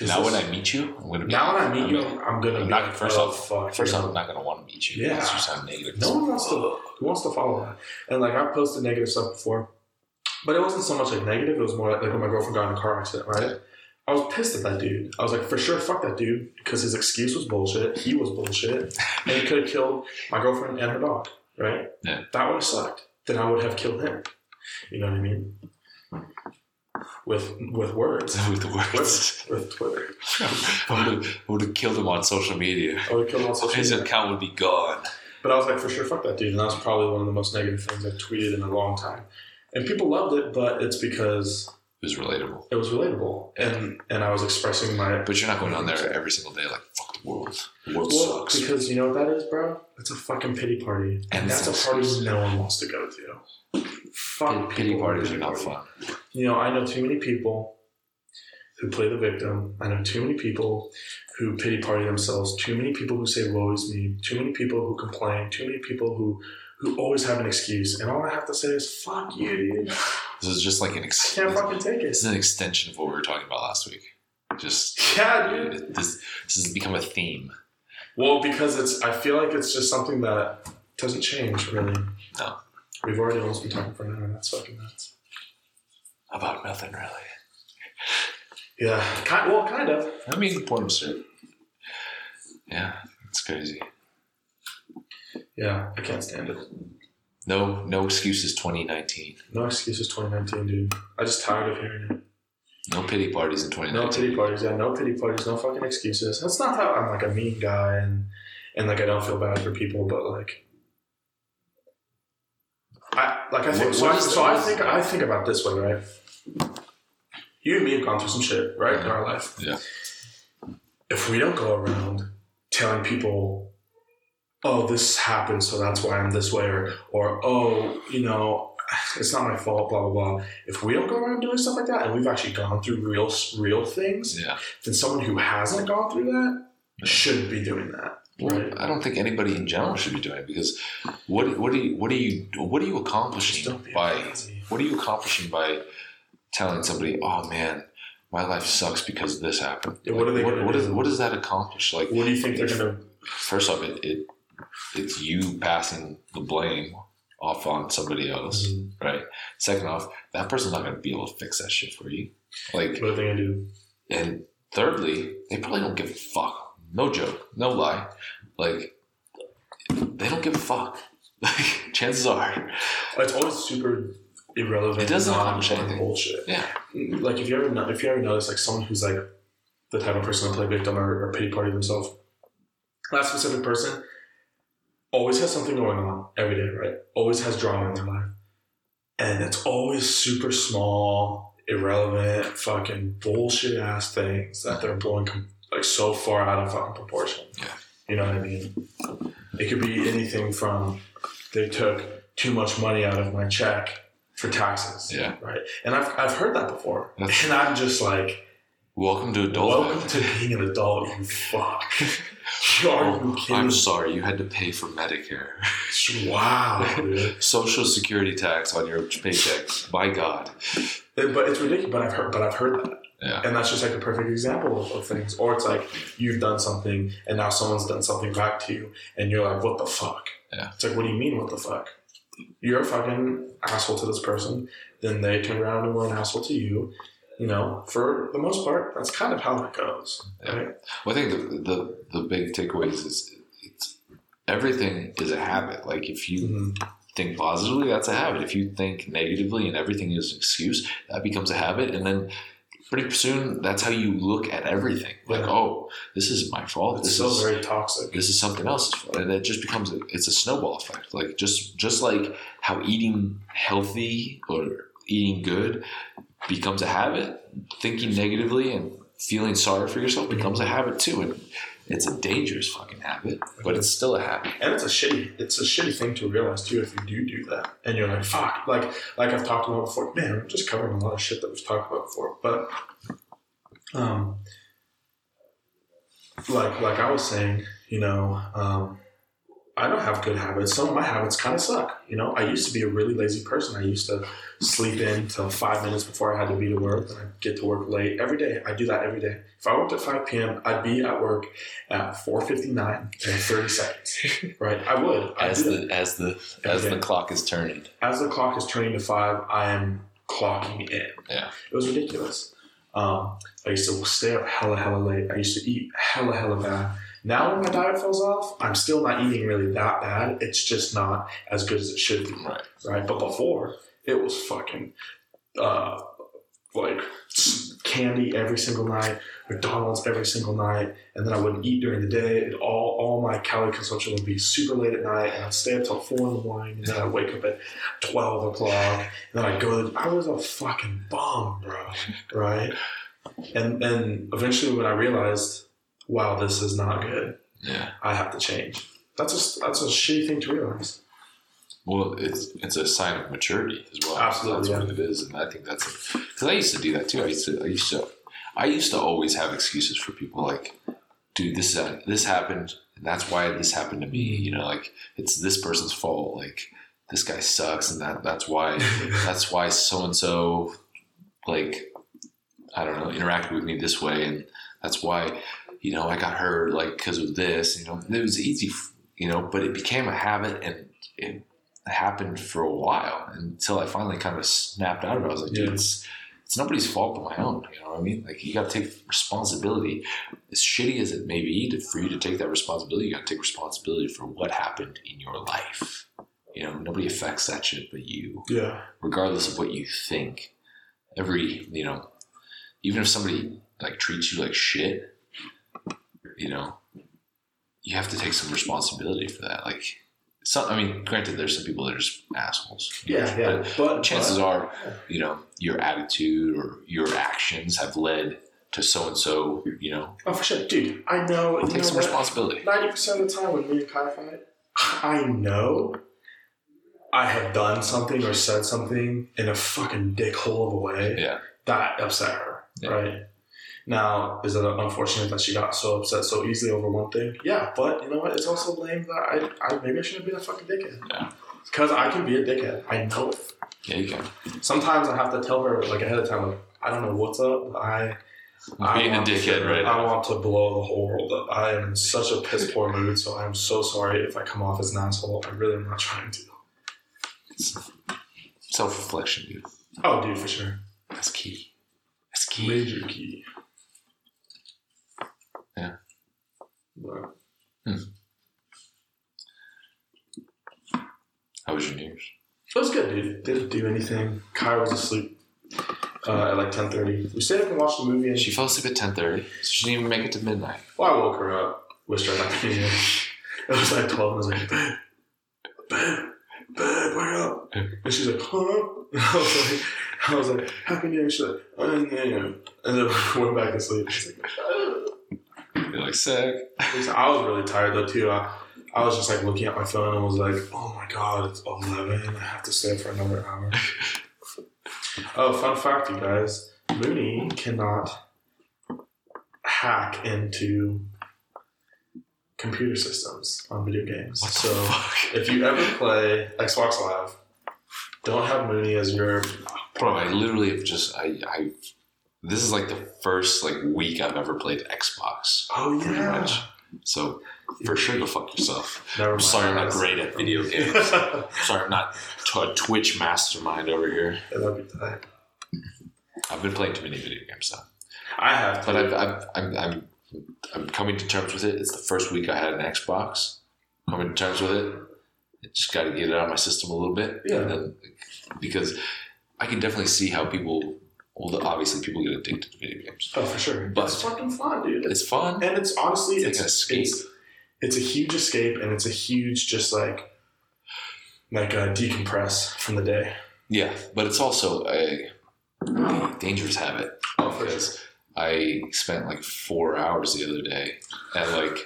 F: Now when I meet you, I'm gonna be
E: now when I meet
F: I'm
E: you,
F: gonna-
E: I'm gonna
F: I'm
E: be
F: not
E: like,
F: first
E: oh,
F: off.
E: fuck,
F: First off. I'm not gonna want to meet you.
E: Yeah.
F: you sound negative.
E: No one wants to. Who wants to follow that? And like I've posted negative stuff before, but it wasn't so much like negative. It was more like, like when my girlfriend got in a car accident, right? I was pissed at that dude. I was like, for sure, fuck that dude, because his excuse was bullshit. He was bullshit, and he could have killed my girlfriend and her dog, right?
F: Yeah.
E: That would have sucked. Then I would have killed him. You know what I mean? With with words.
F: with words.
E: With, with Twitter.
F: I would have, would have killed him on social media.
E: I would have killed him on social
F: His
E: media.
F: account would be gone.
E: But I was like, for sure, fuck that dude. And that was probably one of the most negative things I've tweeted in a long time. And people loved it, but it's because
F: It was relatable.
E: it was relatable. And and I was expressing my.
F: But you're not going on there every single day like fuck the world. The world
E: Well,
F: sucks.
E: because you know what that is, bro? It's a fucking pity party.
F: And
E: And that's a party
F: excuse.
E: no one wants to go to. Fuck
F: Pity
E: people
F: parties
E: with
F: are not
E: pity
F: fun.
E: You know, I know too many people who play the victim. I know too many people who pity party themselves. Too many people who say "woe is me." Too many people who complain. Too many people who who always have an excuse. And all I have to say is "fuck you, dude."
F: This is just like an ex-
E: Can't fucking take it.
F: this is an extension of what we were talking about last week. Just
E: Yeah, dude.
F: this this has become a theme.
E: Well, because it's. I feel like it's just something that doesn't change really.
F: No.
E: We've already almost been talking for an hour. That's fucking nuts.
F: About nothing really.
E: Yeah. Kind, well, kind of.
F: I mean important shit. Yeah, it's crazy.
E: Yeah, I can't stand it.
F: No no excuses 2019.
E: No excuses, 2019, dude. I just tired of hearing it.
F: No pity parties in
E: twenty
F: nineteen.
E: No pity parties, yeah. No pity parties. No fucking excuses. That's not how I'm like a mean guy and and like I don't feel bad for people, but like. I like I think
F: What-
E: so. I, so I think I think about this way, right? You and me have gone through some shit, right, in our life.
F: Yeah.
E: If we don't go around telling people, "Oh, this happened, so that's why I'm this way," or or "Oh, you know, it's not my fault," blah blah blah. If we don't go around doing stuff like that, and we've actually gone through real real things,
F: Yeah.
E: then someone who hasn't gone through that shouldn't be doing that.
F: Well,
E: Right.
F: I don't think anybody in general should be doing it because what what do you what are you what are you accomplishing by what are you accomplishing by telling somebody, oh man, my life sucks because this happened?
E: Yeah, what are they
F: what, what, is, what does that accomplish? Like,
E: What do you think they're gonna?
F: first off, it, it it's you passing the blame off on somebody else,
E: Mm-hmm.
F: right? Second off, that person's not going to be able to fix that shit for you. Like,
E: What are they gonna do?
F: and thirdly, they probably don't give a fuck. No joke, no lie. Like, they don't give a fuck. Like, chances are,
E: It's always super irrelevant.
F: It doesn't accomplish anything.
E: Bullshit.
F: yeah,
E: Like if you ever if you ever notice like someone who's like the type of person to play victim or, or pity party themselves, that specific person always has something going on every day, right? Always has drama in their life, and it's always super small, irrelevant, fucking bullshit ass things that they're blowing com- like so far out of fucking proportion.
F: Yeah.
E: You know what I mean? It could be anything from they took too much money out of my check for taxes.
F: Yeah.
E: Right. And I've, I've heard that before.
F: That's-
E: and I'm just like,
F: welcome to adulthood.
E: welcome to being an adult, you fuck. Are you oh, kidding?
F: I'm sorry, you had to pay for Medicare.
E: Wow.
F: Social security tax on your paycheck. My God.
E: But it's ridiculous. But I've heard. But I've heard that.
F: Yeah.
E: And that's just like a perfect example of, of things. Or it's like you've done something and now someone's done something back to you and you're like, what the fuck?
F: Yeah.
E: It's like, what do you mean, what the fuck? You're a fucking asshole to this person. Then they turn around and were an asshole to you. You know, for the most part, that's kind of how it goes.
F: Yeah.
E: Right?
F: Well, I think the, the the big takeaways is it's everything is a habit. Like if you
E: Mhm.
F: think positively, that's a habit. If you think negatively and everything is an excuse, that becomes a habit, and then pretty soon that's how you look at everything. Like,
E: Yeah.
F: oh, this isn't my fault.
E: It's
F: this
E: still
F: is
E: very toxic.
F: this is something else's fault, and it just becomes a, it's a snowball effect. Like just just like how eating healthy or eating good becomes a habit, thinking negatively and feeling sorry for yourself becomes a habit too, and it's a dangerous fucking habit, but it's still a habit.
E: And it's a shitty, it's a shitty thing to realize too if you do do that, and you're like, fuck, like like I've talked about before. Man, I'm just covering a lot of shit that we've talked about before, but um, like like I was saying, you know, um, I don't have good habits. Some of my habits kind of suck. You know, I used to be a really lazy person. I used to sleep in till five minutes before I had to be to work, and I'd get to work late every day. I do that every day. If I worked at five p.m., I'd be at work at four fifty nine in thirty seconds. Right? I would. I'd
F: As the as the as the clock is turning.
E: as the clock is turning to five, I am clocking in.
F: Yeah.
E: It was ridiculous. Um, I used to stay up hella, hella late. I used to eat hella, hella bad. Now, when my diet falls off, I'm still not eating really that bad. It's just not as good as it should be.
F: Right.
E: Right. But before, it was fucking uh, like candy every single night, McDonald's every single night, and then I wouldn't eat during the day. It all all my calorie consumption would be super late at night, and I'd stay up till four in the morning, and then I'd wake up at twelve o'clock, and then I'd go. To, I was a fucking bum, bro. Right? And and eventually, when I realized, wow, this is not good,
F: Yeah.
E: I have to change. That's a that's a shitty thing to realize.
F: Well, it's it's a sign of maturity as well.
E: Absolutely,
F: that's what it is, and I think that's because I used to do that too. I used to, I used to, I used to always have excuses for people like, dude, this uh, this happened, and that's why this happened to me. You know, like it's this person's fault. Like this guy sucks, and that that's why that's why so and so, like, I don't know, interacted with me this way, and that's why, you know, I got hurt, like because of this. You know, and it was easy, you know, but it became a habit, and it happened for a while until I finally kind of snapped out of it. I was like, dude,
E: Yeah.
F: it's it's nobody's fault but my own. You know what I mean? Like you got to take responsibility. As shitty as it may be to, for you to take that responsibility, you got to take responsibility for what happened in your life. You know, nobody affects that shit but you,
E: Yeah.
F: regardless of what you think. Every you know, even if somebody like treats you like shit, you know, you have to take some responsibility for that. Like, some, I mean, granted, there's some people that are just assholes.
E: Yeah, yeah.
F: But
E: But
F: chances
E: but-
F: are, you know, your attitude or your actions have led to so and so. You know,
E: Oh, for sure, dude. I know.
F: take
E: know
F: some responsibility.
E: Ninety percent of the time when me and Kai fight, I know I have done something or said something in a fucking dickhole of a way
F: Yeah,
E: that upset her.
F: Yeah.
E: Right. Now, is it unfortunate that she got so upset so easily over one thing? Yeah, but you know what? It's also lame that I, I maybe I shouldn't be a fucking dickhead.
F: Yeah.
E: Because I can be a dickhead. I know it.
F: yeah, you can.
E: Sometimes I have to tell her like ahead of time, like I don't know what's up. But I I
F: Being a
E: want to-
F: dickhead right
E: I want to blow the whole world up. I am in such a piss poor mood, so I'm so sorry if I come off as an asshole. I really am not trying to.
F: Self reflection, dude.
E: Oh, dude, for sure.
F: That's key. That's key.
E: Major key.
F: Yeah.
E: But
F: How was your New Year's?
E: it was good, dude. Didn't do anything. Kai was asleep uh, at like 10.30. We stayed up and watched the movie. And
F: She fell asleep at ten thirty, so she didn't even make it to midnight.
E: Well, I woke her up, wished her happy new year. It was like 12, and I was like, babe, babe, babe, wake up. And she's like, huh? And I was like, I was like, happy new year. She's like, oh, yeah, yeah. And then we went back to sleep. She's like, "Oh."
F: You're like sick.
E: I was really tired though, too. I, I was just like looking at my phone and was like, oh my God, it's 11. I have to stay for another hour. oh, fun fact, you guys. Mooney cannot hack into computer systems on video games.
F: What
E: so if you ever play Xbox Live, don't have Mooney as your
F: Bro, I literally have just I I. This is like the first like week I've ever played Xbox.
E: oh
F: Pretty
E: yeah.
F: much. So for sure, go fuck yourself. I'm sorry, I'm not great at video games. Sorry, I'm not t- a Twitch mastermind over here.
E: Yeah, that'd be tight.
F: I've been playing too many video games though.
E: I have,
F: But. I've, I've, I'm, I'm, I'm coming to terms with it. It's the first week I had an Xbox. Coming to terms with it. I just got to get it out of my system a little bit.
E: Yeah.
F: Then, because I can definitely see how people, well, obviously people get addicted to video games.
E: oh, for sure.
F: But-
E: it's fucking fun, dude.
F: It's fun.
E: and it's honestly
F: It's like
E: it's,
F: an escape.
E: It's, it's a huge escape, and it's a huge just like like a decompress from the day.
F: Yeah, but it's also a dangerous habit.
E: Oh, for
F: because I spent like four hours the other day, and like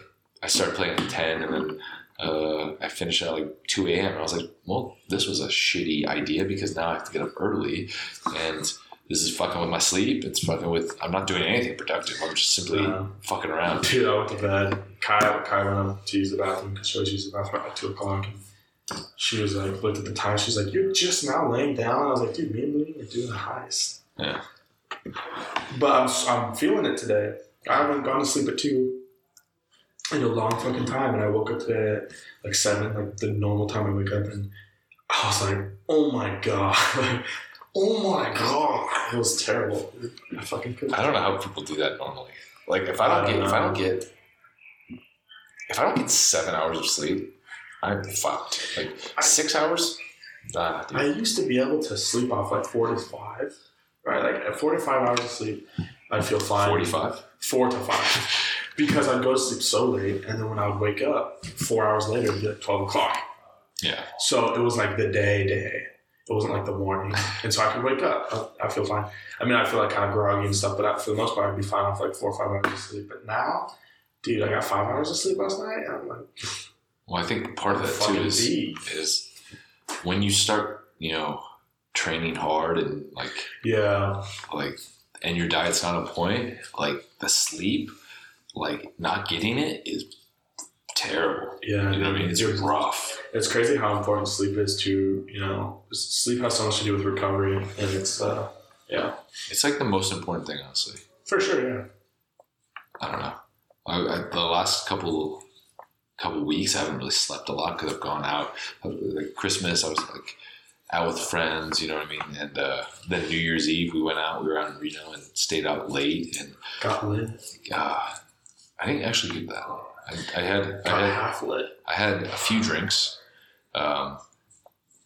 F: I started playing at ten, and then uh, I finished at like two a.m. And I was like, well, this was a shitty idea because now I have to get up early, and this is fucking with my sleep. It's fucking with. I'm not doing anything productive. I'm just simply
E: Yeah.
F: fucking around.
E: Dude, I went to bed. Kai, Kai went up to use the bathroom because she always uses the bathroom at two o'clock. She was like, looked at the time. She's like, "You're just now laying down." I was like, "Dude, me and Lee are doing the heist."
F: Yeah.
E: But I'm I'm feeling it today. I haven't gone to sleep at two in a long fucking time, and I woke up today at like seven, like the normal time I wake up, and I was like, "Oh my god!" "Oh my god!" It was terrible. I fucking couldn't.
F: I don't know how people do that normally. Like if I don't
E: I
F: get
E: don't
F: if I don't get if I don't get seven hours of sleep, I'm fucked. Like six hours. Nah, dude.
E: I used to be able to sleep off like four to five, right? Like at four to five hours of sleep, I'd feel fine.
F: Forty-five.
E: Four to five. Because I'd go to sleep so late, and then when I would wake up, four hours later, it'd be like 12 o'clock.
F: Yeah.
E: So it was like the day, day. It wasn't like the morning. And so I could wake up. I, I feel fine. I mean, I feel like kind of groggy and stuff, but I, for the most part, I'd be fine off like four or five hours of sleep. But now, dude, I got five hours of sleep last night, and I'm like,
F: Well, I think part of that too is is when you start, you know, training hard and like
E: yeah,
F: like and your diet's not on point, like the sleep, like not getting it is terrible.
E: yeah.
F: You know what I mean? It's
E: You're-
F: rough.
E: It's crazy how important sleep is to, you know, sleep has so much to do with recovery, and it's, uh, yeah,
F: It's like the most important thing, honestly.
E: for sure, yeah.
F: I don't know. I, I, the last couple couple weeks, I haven't really slept a lot because I've gone out. Like Christmas, I was like out with friends. You know what I mean? And uh, then New Year's Eve, we went out. We were out in Reno and stayed out late. And
E: Got lit.
F: uh, I didn't actually do that. I, I had I had
E: half lit.
F: I had a few drinks, um,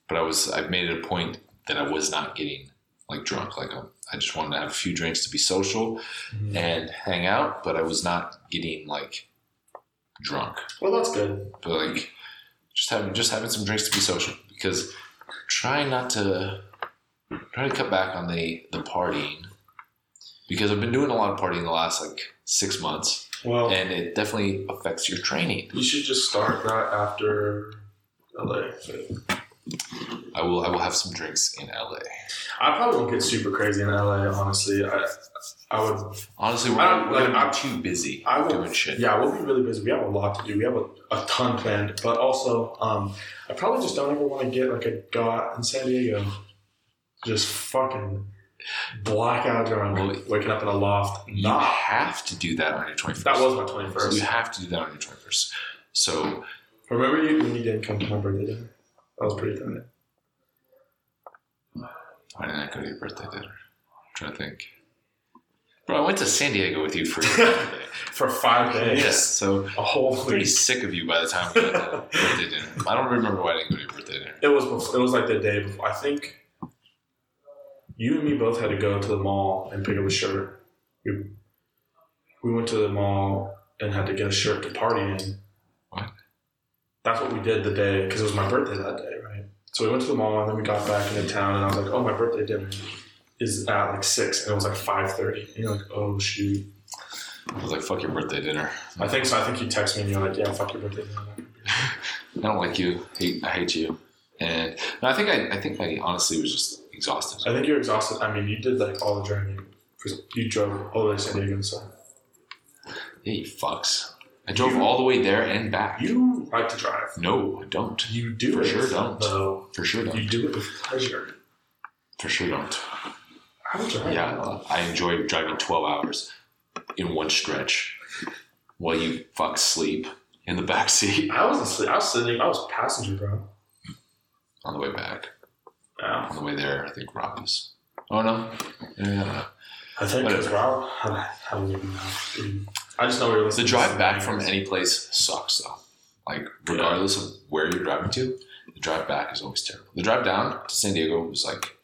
F: but I was I made it a point that I was not getting like drunk. Like um, I just wanted to have a few drinks to be social
E: Mm-hmm.
F: and hang out, but I was not getting like drunk.
E: Well, that's good.
F: But like just having just having some drinks to be social because trying not to try to cut back on the the partying because I've been doing a lot of partying the last like six months
E: Well,
F: and it definitely affects your training.
E: you should just start that after LA.
F: I will I will have some drinks in LA.
E: I probably won't get super crazy in LA, honestly. I, I would,
F: Honestly, we're,
E: I like,
F: be too busy
E: I will,
F: doing shit.
E: yeah, we'll be really busy. We have a lot to do. We have a, a ton planned, but also, um, I probably just don't ever want to get like a go out in San Diego, just fucking blackout drunk,
F: Well,
E: waking up in a loft.
F: You
E: Nah,
F: have to do that on your twenty first.
E: that was my twenty first.
F: You have to do that on your twenty first. So
E: Remember you when you didn't come to my birthday dinner? That was pretty tight.
F: why didn't I go to your birthday dinner? I'm trying to think. Bro, I went to San Diego with you for your birthday.
E: For five days.
F: yes, so
E: A whole
F: I'm pretty sick of you by the time we got to birthday dinner. I don't remember why I didn't go to your birthday dinner.
E: It was before, it was like the day before. I think you and me both had to go to the mall and pick up a shirt. We, we went to the mall and had to get a shirt to party in.
F: What?
E: That's what we did the day because it was my birthday that day, right? So we went to the mall and then we got back into town and I was like, "Oh, my birthday dinner is at like six and it was like five thirty. And you're like, "Oh shoot."
F: I was like, fuck your birthday dinner.
E: I think so. I think you text me and you're like, "Yeah, fuck your birthday dinner."
F: I don't like you. Hate, I hate you. And no, I think I, I think I honestly was just exhausted.
E: I think you're exhausted. I mean, you did like all the journey. You drove all the way to San Diego stuff.
F: Yeah, you fucks. I drove all the way there and back.
E: You like to drive.
F: No, I don't.
E: You do
F: For
E: it.
F: sure don't.
E: Though.
F: For sure don't.
E: You do it with pleasure.
F: For sure don't.
E: I drive.
F: Yeah, I enjoy driving 12 hours in one stretch while you fuck sleep in the back seat
E: I wasn't sleep. I was sitting. I was passenger, bro.
F: on the way back.
E: Yeah.
F: On the way there, I think Rob was. Oh no, Yeah.
E: I think
F: Whatever.
E: because Rob, I don't- even uh, know. dude. I just know we were
F: The drive back from any place sucks though. Like regardless of where you're driving to, the drive back is always terrible. The drive down to San Diego was like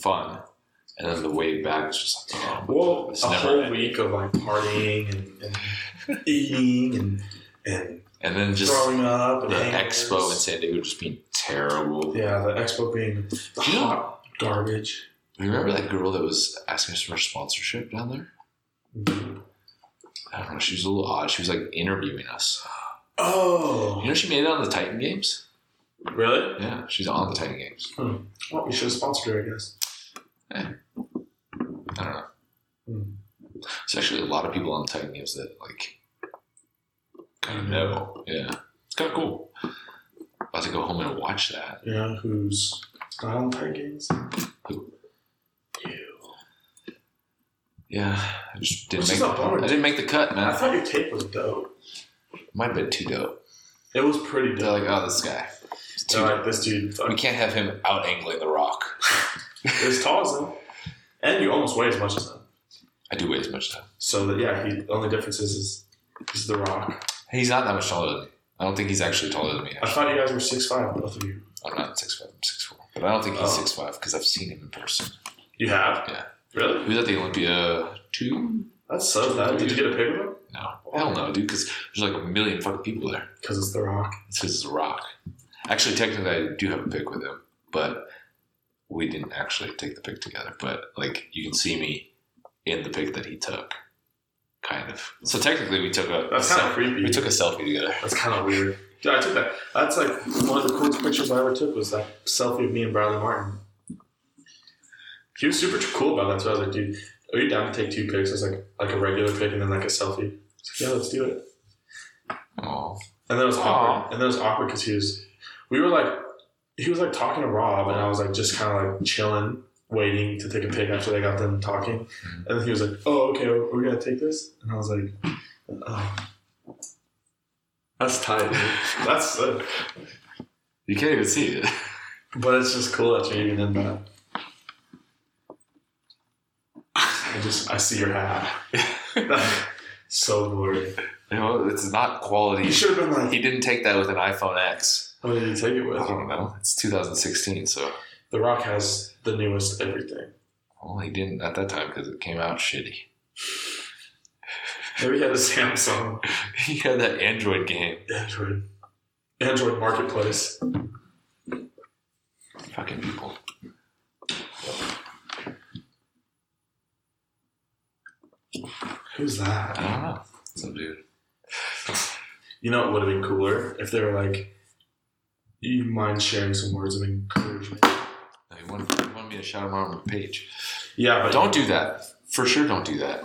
F: fun, and then the way back is just like oh,
E: Well,
F: it's
E: a
F: never
E: whole
F: ending.
E: week of like partying and, and eating and and
F: and then just
E: throwing up and
F: the
E: hangovers.
F: expo in San Diego just being terrible.
E: Yeah, the expo being the
F: Yeah.
E: hot garbage.
F: Remember that girl that was asking us for sponsorship down there? I don't know. She was a little odd. She was like interviewing us.
E: Oh,
F: You know, she made it on the Titan Games.
E: really?
F: Yeah, she's on the Titan Games.
E: Well, we should have sponsored her, I guess.
F: I don't know.
E: Hmm.
F: There's actually a lot of people on the Titan Games that like kind of know. Yeah, it's kind of cool. About to go home and watch that.
E: Yeah, who's Titan Games?
F: Who?
E: You.
F: Yeah, I just didn't
E: Which
F: make.
E: is a
F: I didn't make the cut, man.
E: I thought your tape was dope.
F: Might have been too dope.
E: It was pretty
F: They're
E: dope.
F: like, oh, this guy. Too
E: They're like, this dude,
F: we can't have him out angling the rock.
E: as tall as him, and you almost weigh as much as him.
F: I do weigh as much time.
E: So that yeah, he the only difference is is he's the Rock.
F: He's not that much taller than me. I don't think he's actually taller than me.
E: I thought you guys were six five, both of you.
F: I'm not six five. I'm six four. But I don't think he's
E: Oh.
F: six five because I've seen him in person.
E: You have?
F: Yeah.
E: Really?
F: He was at the Olympia two.
E: That's so bad. Did you get a pic of him?
F: No, hell no, dude. Because there's like a million fucking people there.
E: Because it's the Rock.
F: It's because it's a rock. Actually, technically, I do have a pic with him, but we didn't actually take the pic together. But like, you can see me in the pic that he took, kind of. So technically, we took a
E: That's
F: a
E: kinda
F: selfie-
E: creepy.
F: We took a selfie together.
E: That's kind of weird. Yeah, I took that. That's like one of the coolest pictures I ever took was that selfie of me and Bradley Martin. He was super cool about that so I was like, dude, are you down to take two pics? I was like like a regular pic and then like a selfie. He's like, yeah, let's do it.
F: Oh,
E: And then it was
F: Aw.
E: awkward. And then it was awkward because he was, we were like, he was like talking to Rob, and I was like just kind of like chilling, waiting to take a pic after they got done talking. Mm-hmm. And then he was like, "Oh, okay, are we gonna take this?" And I was like, oh. "That's tight, dude. That's sick."
F: you can't even see it.
E: But it's just cool that you're even in that. I just I see your hat. so blurry.
F: You know, it's not quality.
E: You should have been like,
F: He didn't take that with an iPhone X.
E: "What did you take it with?
F: I don't know. It's 2016, so
E: The Rock has the newest everything.
F: well, he didn't at that time because it came out shitty.
E: Maybe he had a Samsung
F: He had that Android game.
E: Android Android Marketplace.
F: Fucking people.
E: Who's that?
F: I don't know. Some dude.
E: You know, it would have been cooler if they were like, "You mind sharing some words of encouragement?"
F: He wanted me to shout him out on the page.
E: Yeah, but
F: Don't do that. For sure, don't do that.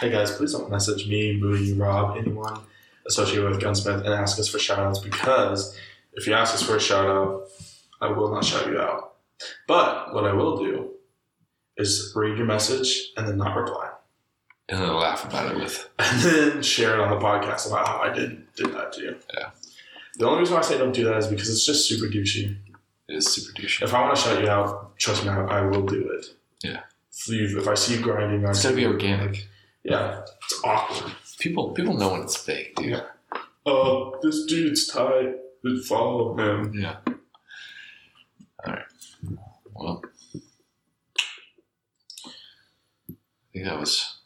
E: Hey guys, please don't message me, Mooney, Rob, anyone associated with Gunsmith and ask us for shoutouts because if you ask us for a shout out, I will not shout you out. But what I will do is read your message and then not reply.
F: And then laugh about it with.
E: And then share it on the podcast about how I did did that to you.
F: Yeah.
E: The only reason why I say don't do that is because it's just super douchey.
F: It is super douchey.
E: If I want to shout you out, trust me, I, will do it.
F: Yeah.
E: If, you, if I see you grinding,
F: It's gotta be organic.
E: Yeah, it's awkward.
F: People people know when it's fake, dude.
E: Yeah. Oh, this dude's tight. Just follow him.
F: Yeah. All right. Well, I think that was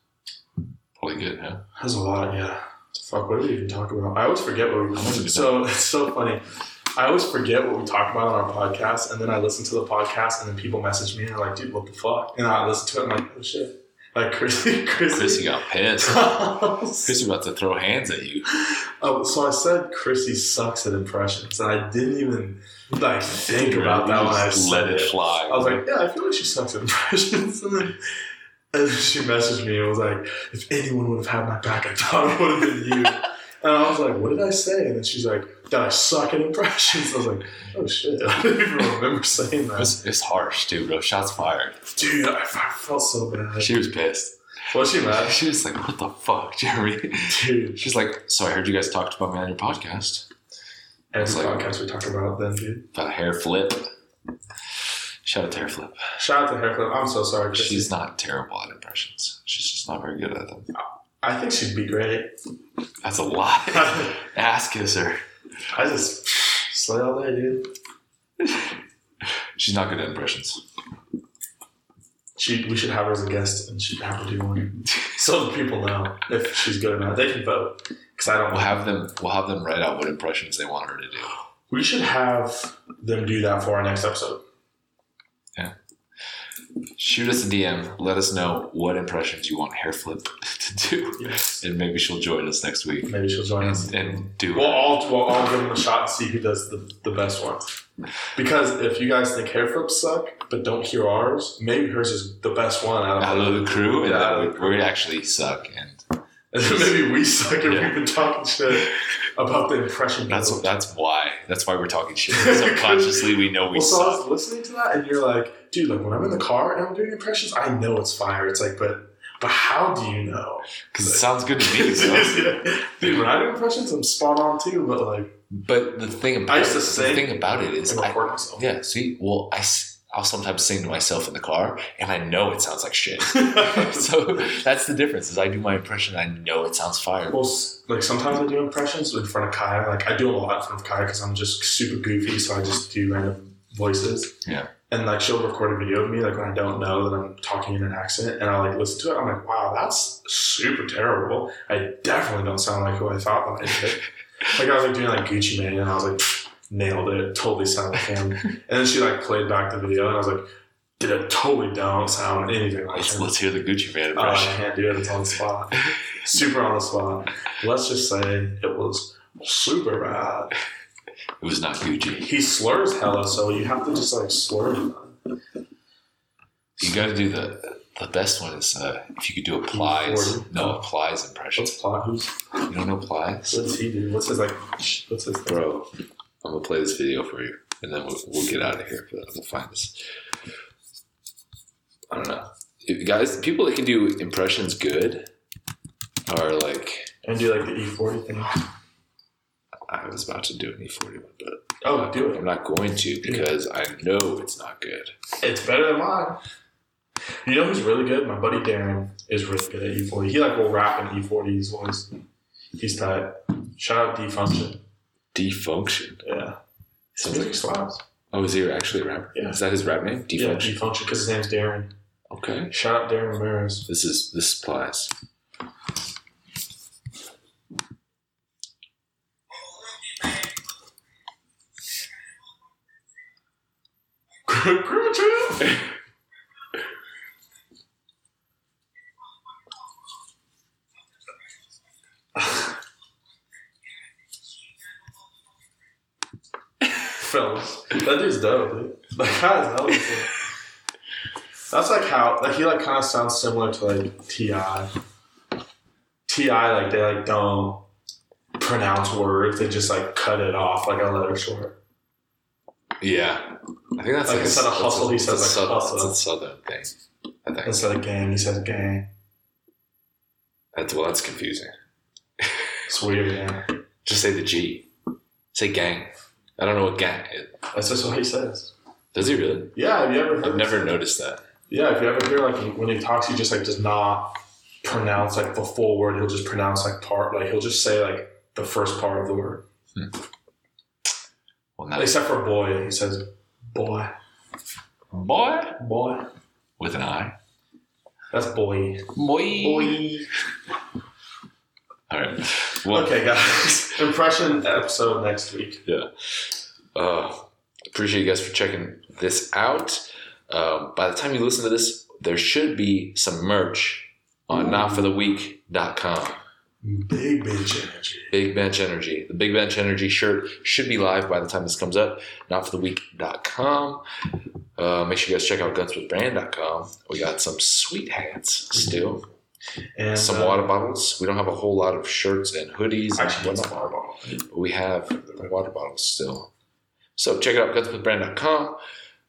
F: probably good, huh?
E: That's a lot, yeah. Fuck, what did we even talk about? I always forget what we.
F: If
E: So it's so funny. I always forget what we talk about on our podcast, and then I listen to the podcast, and then people message me and they're like, "Dude, what the fuck?" And I listen to it, and I'm like, "Oh shit!" Like Chrissy, Chrissy.
F: Chrissy got pissed. Chrissy about to throw hands at you.
E: oh, so I said Chrissy sucks at impressions, and I didn't even like think about that when I
F: let it fly.
E: I was like, yeah, I feel like she sucks at impressions. And then and she messaged me and was like, if anyone would have had my back, I thought it would have been you. And I was like, what did I say? And then she's like, that I suck at impressions. I was like, oh shit, I didn't even remember saying that.
F: it's, it's harsh, dude, bro. Shots fired.
E: Dude, I, I felt so bad.
F: She was pissed.
E: Was she mad?
F: She was like, "What the fuck, Jeremy?"
E: Dude,
F: She's like, "So I heard you guys talked about me on your podcast
E: every
F: It's like-
E: podcast we talk about then, dude.
F: about hair flip." Shout out to Hair Flip.
E: Shout out to Hair Flip. I'm so sorry. Chrissy.
F: She's not terrible at impressions. She's just not very good at them.
E: Oh, I think she'd be great.
F: That's a lie. Ass kisser.
E: I just slay all day, dude.
F: She's not good at impressions.
E: She, we should have her as a guest, and she'd have her do one, so the people know if she's good or not. They can vote because I don't.
F: We'll have them. We'll have them write out what impressions they want her to do.
E: We should have them do that for our next episode.
F: Shoot us a DM. Let us know what impressions you want Hair Flip to do,
E: Yes.
F: and maybe she'll join us next week
E: Maybe she'll join us.
F: and, and do.
E: We'll all we'll all give them a shot and see who does the, the best ones. Because if you guys think hair flips suck but don't hear ours, maybe hers is the best one out of
F: out of the crew, and
E: Yeah, out
F: then
E: of the
F: we, we actually suck, and
E: And maybe we suck and
F: Yeah.
E: we've been talking shit about the impression.
F: that's that's why that's why we're talking shit. Subconsciously, we know we
E: well, so I
F: suck.
E: was listening to that, and you're like, dude, like when I'm in the car and I'm doing impressions, I know it's fire. It's like, but but how do you know?
F: Because it sounds good to me. So.
E: dude, when I do impressions, I'm spot on too. But like,
F: But the thing about
E: I used to
F: the thing about it is,
E: I
F: I,
E: myself.
F: yeah. See, well, I will sometimes sing to myself in the car, and I know it sounds like shit. so that's the difference. Is I do my impression, I know it sounds fire.
E: Well, like sometimes I do impressions in front of Kaya. Like I do a lot in front of Kaya because I'm just super goofy, so I just do random voices.
F: Yeah.
E: And like she'll record a video of me, like when I don't know that I'm talking in an accent, and I like listen to it. I'm like, wow, that's super terrible. I definitely don't sound like who I thought that I did. like I was like doing like Gucci Mane, and I was like, nailed it, totally sounded like him. and then she like played back the video, and I was like, did it totally don't sound anything like
F: Let's,
E: him.
F: let's hear the Gucci Mane
E: Oh, I
F: impression.
E: can't do it. It's on the spot. super on the spot. Let's just say it was super bad.
F: It was not Gucci.
E: He slurs hella, so you have to just like slur him.
F: You got to do the the best one is uh, if you could do a plies. No, a plies impression.
E: What's? Who's
F: You don't know plies,
E: what does he do? What's his like? What's his thing?
F: bro? I'm gonna play this video for you, and then we'll, we'll get out of here. But we'll find this. I don't know, If- guys. People that can do impressions good are like
E: And do like the E forty thing.
F: I was about to do an E40 one, but
E: Oh, i do it.
F: I'm not going to because I know it's not good.
E: It's better than mine. You know who's really good? My buddy Darren is really good at E forty. He like will rap in E 40s voice. He's tight. Shout out D Function.
F: Defunction.
E: Yeah.
F: Sounds like
E: slaps.
F: oh, is he actually a rapper?
E: Yeah.
F: Is that his rap name?
E: Yeah,
F: Defunction.
E: Because his name's Darren.
F: Okay.
E: Shout out Darren Ramirez.
F: This is this applies.
E: Fellas, that dude's dope, dude. That guy's hella sick. That's like how like he like kind of sounds similar to like Ti. Ti like they like don't pronounce words; they just like cut it off like a letter short.
F: Yeah. I think that's
E: Like,
F: a-
E: instead of hustle,
F: a-
E: he
F: it's a
E: says, like,
F: southern,
E: hustle.
F: It's a southern thing. I think.
E: Instead of gang, he says gang.
F: That's well, that's confusing.
E: It's weird, man.
F: Just say the G. Say gang. I don't know what gang is.
E: That's just what he says.
F: Does he really?
E: Yeah, have you ever? Heard
F: I've never noticed that.
E: Yeah, if you ever hear like when he talks, he just like does not pronounce like the full word. He'll just pronounce like part. Like he'll just say like the first part of the word. Hmm.
F: Well, now
E: Except for boy, he says boy,
F: boy
E: boy.
F: with an I.
E: That's boy.
F: Boy.
E: Boy.
F: All right. Well,
E: Okay, guys. Impression episode next week.
F: Yeah. Uh, appreciate you guys for checking this out. Um, by the time you listen to this, there should be some merch on notfortheweak.com.
E: Big Bench energy.
F: Big Bench Energy. The Big Bench Energy shirt should be live by the time this comes up. Notfortheweak.com. Uh, make sure you guys check out gunsmithbrand.com. We got some sweet hats still.
E: And
F: Some
E: uh,
F: water bottles. We don't have a whole lot of shirts and hoodies and
E: actually
F: whatnot.
E: water bottle.
F: But we have the water bottles still. So check it out, gunsmithbrand.com.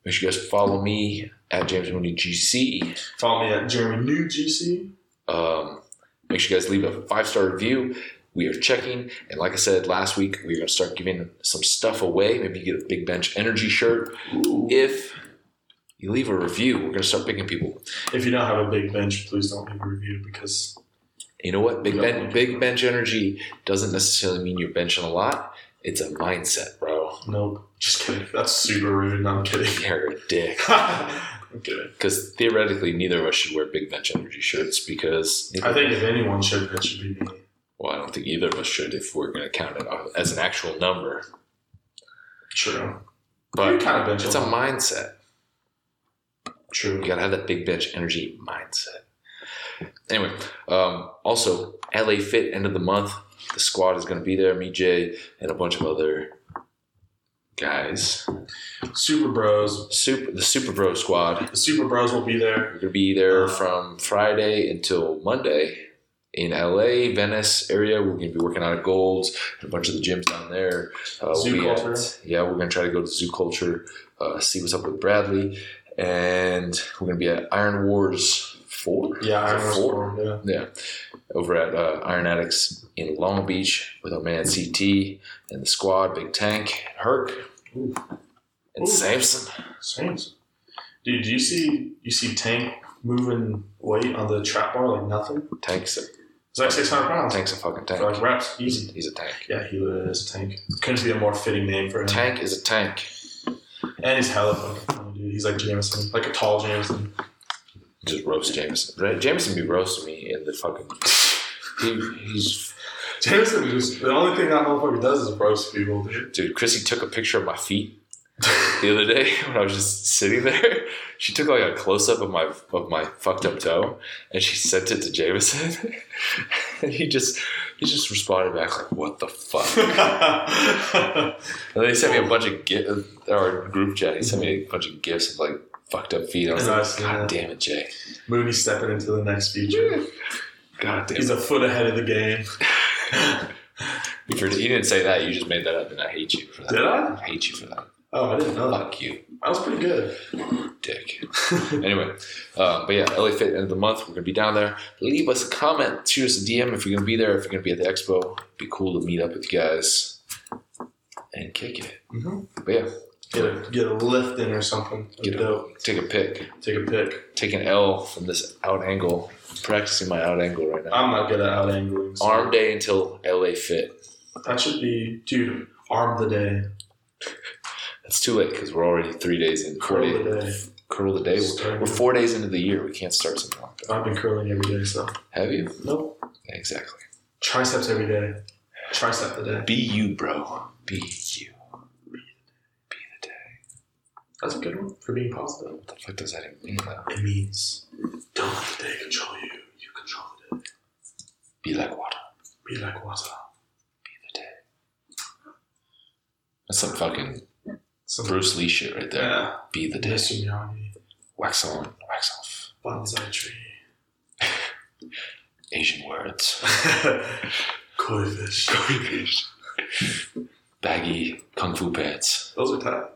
F: Make sure you guys follow me at James Mooney GC.
E: Follow me at Jeremy New GC.
F: Um, make sure you guys leave a five star review. We are checking, and like I said last week, we're gonna start giving some stuff away. Maybe you get a Big Bench Energy shirt if you leave a review. We're gonna start picking people.
E: If you don't have a big bench, please don't leave a review because
F: You know what? Big
E: Yeah.
F: ben, big bench energy doesn't necessarily mean you're benching a lot. It's a mindset, bro.
E: nope. Just kidding. That's super rude. No, I'm kidding.
F: You're a dick.
E: I'm kidding.
F: Because theoretically, neither of us should wear big bench energy shirts because
E: I think if anyone should, it should be me.
F: Well, I don't think either of us should if we're going to count it as an actual number.
E: True.
F: But
E: You kinda bench
F: it's a mindset.
E: True.
F: You got to have that big bench energy mindset. Anyway, um, also LA Fit end of the month. The squad is going to be there. Me, Jay, and a bunch of other guys.
E: Super Bros.
F: Super the Super Bro squad.
E: The Super Bros will be there.
F: We're going to be there from Friday until Monday in LA, Venice area. We're going to be working out at Gold's and a bunch of the gyms down there. Uh,
E: Zoo
F: we'll
E: Culture.
F: At, yeah, we're going to try to go to Zoo Culture, uh, see what's up with Bradley, and we're going to be at Iron Wars 4.
E: Yeah, Iron Horse
F: four?
E: Four, Yeah.
F: Yeah, over at uh, Iron Addicts in Long Beach with our man CT and the squad, Big Tank, Herc,
E: Ooh.
F: and
E: Ooh.
F: Samson.
E: Saints. Dude, do you see you see Tank moving weight on the trap bar like nothing?
F: Tank's a,
E: It's like six hundred pounds.
F: Tank's a fucking
E: For like
F: tank.
E: reps, easy.
F: He's a tank.
E: Yeah, he is a tank. Couldn't be a more fitting name for him.
F: Tank is a tank.
E: And he's hella fucking funny, dude. He's like Jameson, like a tall Jameson.
F: Just roast Jameson. Jameson be roasting me in the fucking. He, he's
E: Jameson just the only thing that motherfucker does is roast people, dude.
F: dude. Chrissy took a picture of my feet the other day when I was just sitting there. She took like a close up of my of my fucked up toe, and she sent it to Jameson. and he just he just responded back like, "What the fuck?" And then he sent me a bunch of gif or group chat. He sent me a bunch of gifts of like fucked up feet. I was
E: I
F: like, "God
E: that.
F: damn it, Jay!
E: Mooney stepping into the next future.
F: God damn
E: He's
F: it!"
E: a foot ahead of the game.
F: You didn't say that. You just made that up, and I hate you for that.
E: Did I?
F: I hate you for that.
E: Oh, I didn't know that.
F: Fuck you.
E: I was pretty good.
F: dick. anyway, uh, but yeah, LA Fit end of the month. We're gonna be down there. Leave us a comment, shoot us a DM if you're gonna be there. If you're gonna be at the expo, be cool to meet up with you guys and kick it.
E: Mhm.
F: But yeah,
E: Get a get a lift in or something.
F: get
E: dope.
F: a, take a pic,
E: Take a pic.
F: take an L from this out angle. Practicing my out angle right now.
E: I'm not good at out angling. so
F: Arm day until LA Fit.
E: That should be, dude. Arm the day.
F: It's too late because we're already three days in.
E: Curl the day.
F: Curl the day. We're, we're four days into the year. We can't start something like that.
E: I've been curling every day, so
F: Have you?
E: nope.
F: Exactly.
E: Triceps every day. Tricep the day.
F: Be you, bro. Be you. Be the day.
E: That's a good one for being positive.
F: What the fuck does that even mean, though?
E: It means don't let the day control you. You control the day.
F: Be like water.
E: Be like water.
F: Be the day. That's some fucking
E: Some
F: Bruce Lee shit right there.
E: Yeah.
F: Be the day.
E: Mr. Miyagi.
F: Wax on, wax off.
E: Bonsai tree.
F: Asian words.
E: Koi fish. Koi fish.
F: Baggy kung fu pants.
E: Those are tight.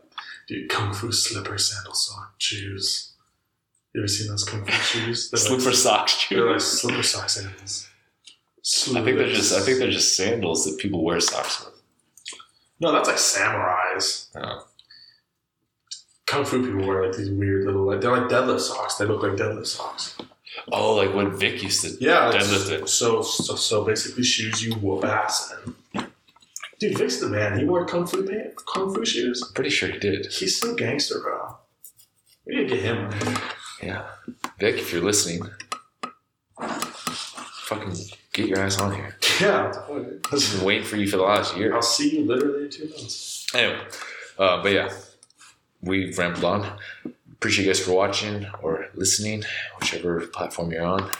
E: Dude, kung fu slipper, sandal sock, shoes. You ever seen those kung fu shoes? They're
F: Slipper
E: like,
F: socks.
E: They're like slipper sock sandals.
F: I think they're just. I think they're just sandals that people wear socks with.
E: No, that's like samurais.
F: Oh.
E: Kung fu people wear like these weird little like they're like deadlift socks. They look like deadlift socks.
F: Oh, like when Vic used to.
E: Yeah,
F: Deadlift it.
E: So, so so basically shoes you whoop ass in. Dude, Vic's the man. He wore kung fu pants, kung fu shoes.
F: I'm pretty sure he did.
E: He's so gangster, bro. We need to get him. on.
F: Yeah. Vic, if you're listening, fucking get your ass on here.
E: Yeah.
F: I've been waiting for you for the last year.
E: I'll see you literally in two months.
F: Anyway, uh, but yeah, we've rambled on. Appreciate you guys for watching or listening, whichever platform you're on.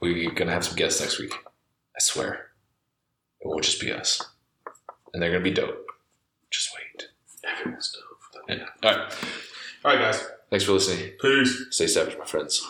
F: We're gonna have some guests next week. I swear, it won't just be us, and they're gonna be dope. Just wait.
E: Everyone's dope.
F: Yeah. All right.
E: All right, guys.
F: Thanks for listening.
E: Peace.
F: Stay savage, my friends.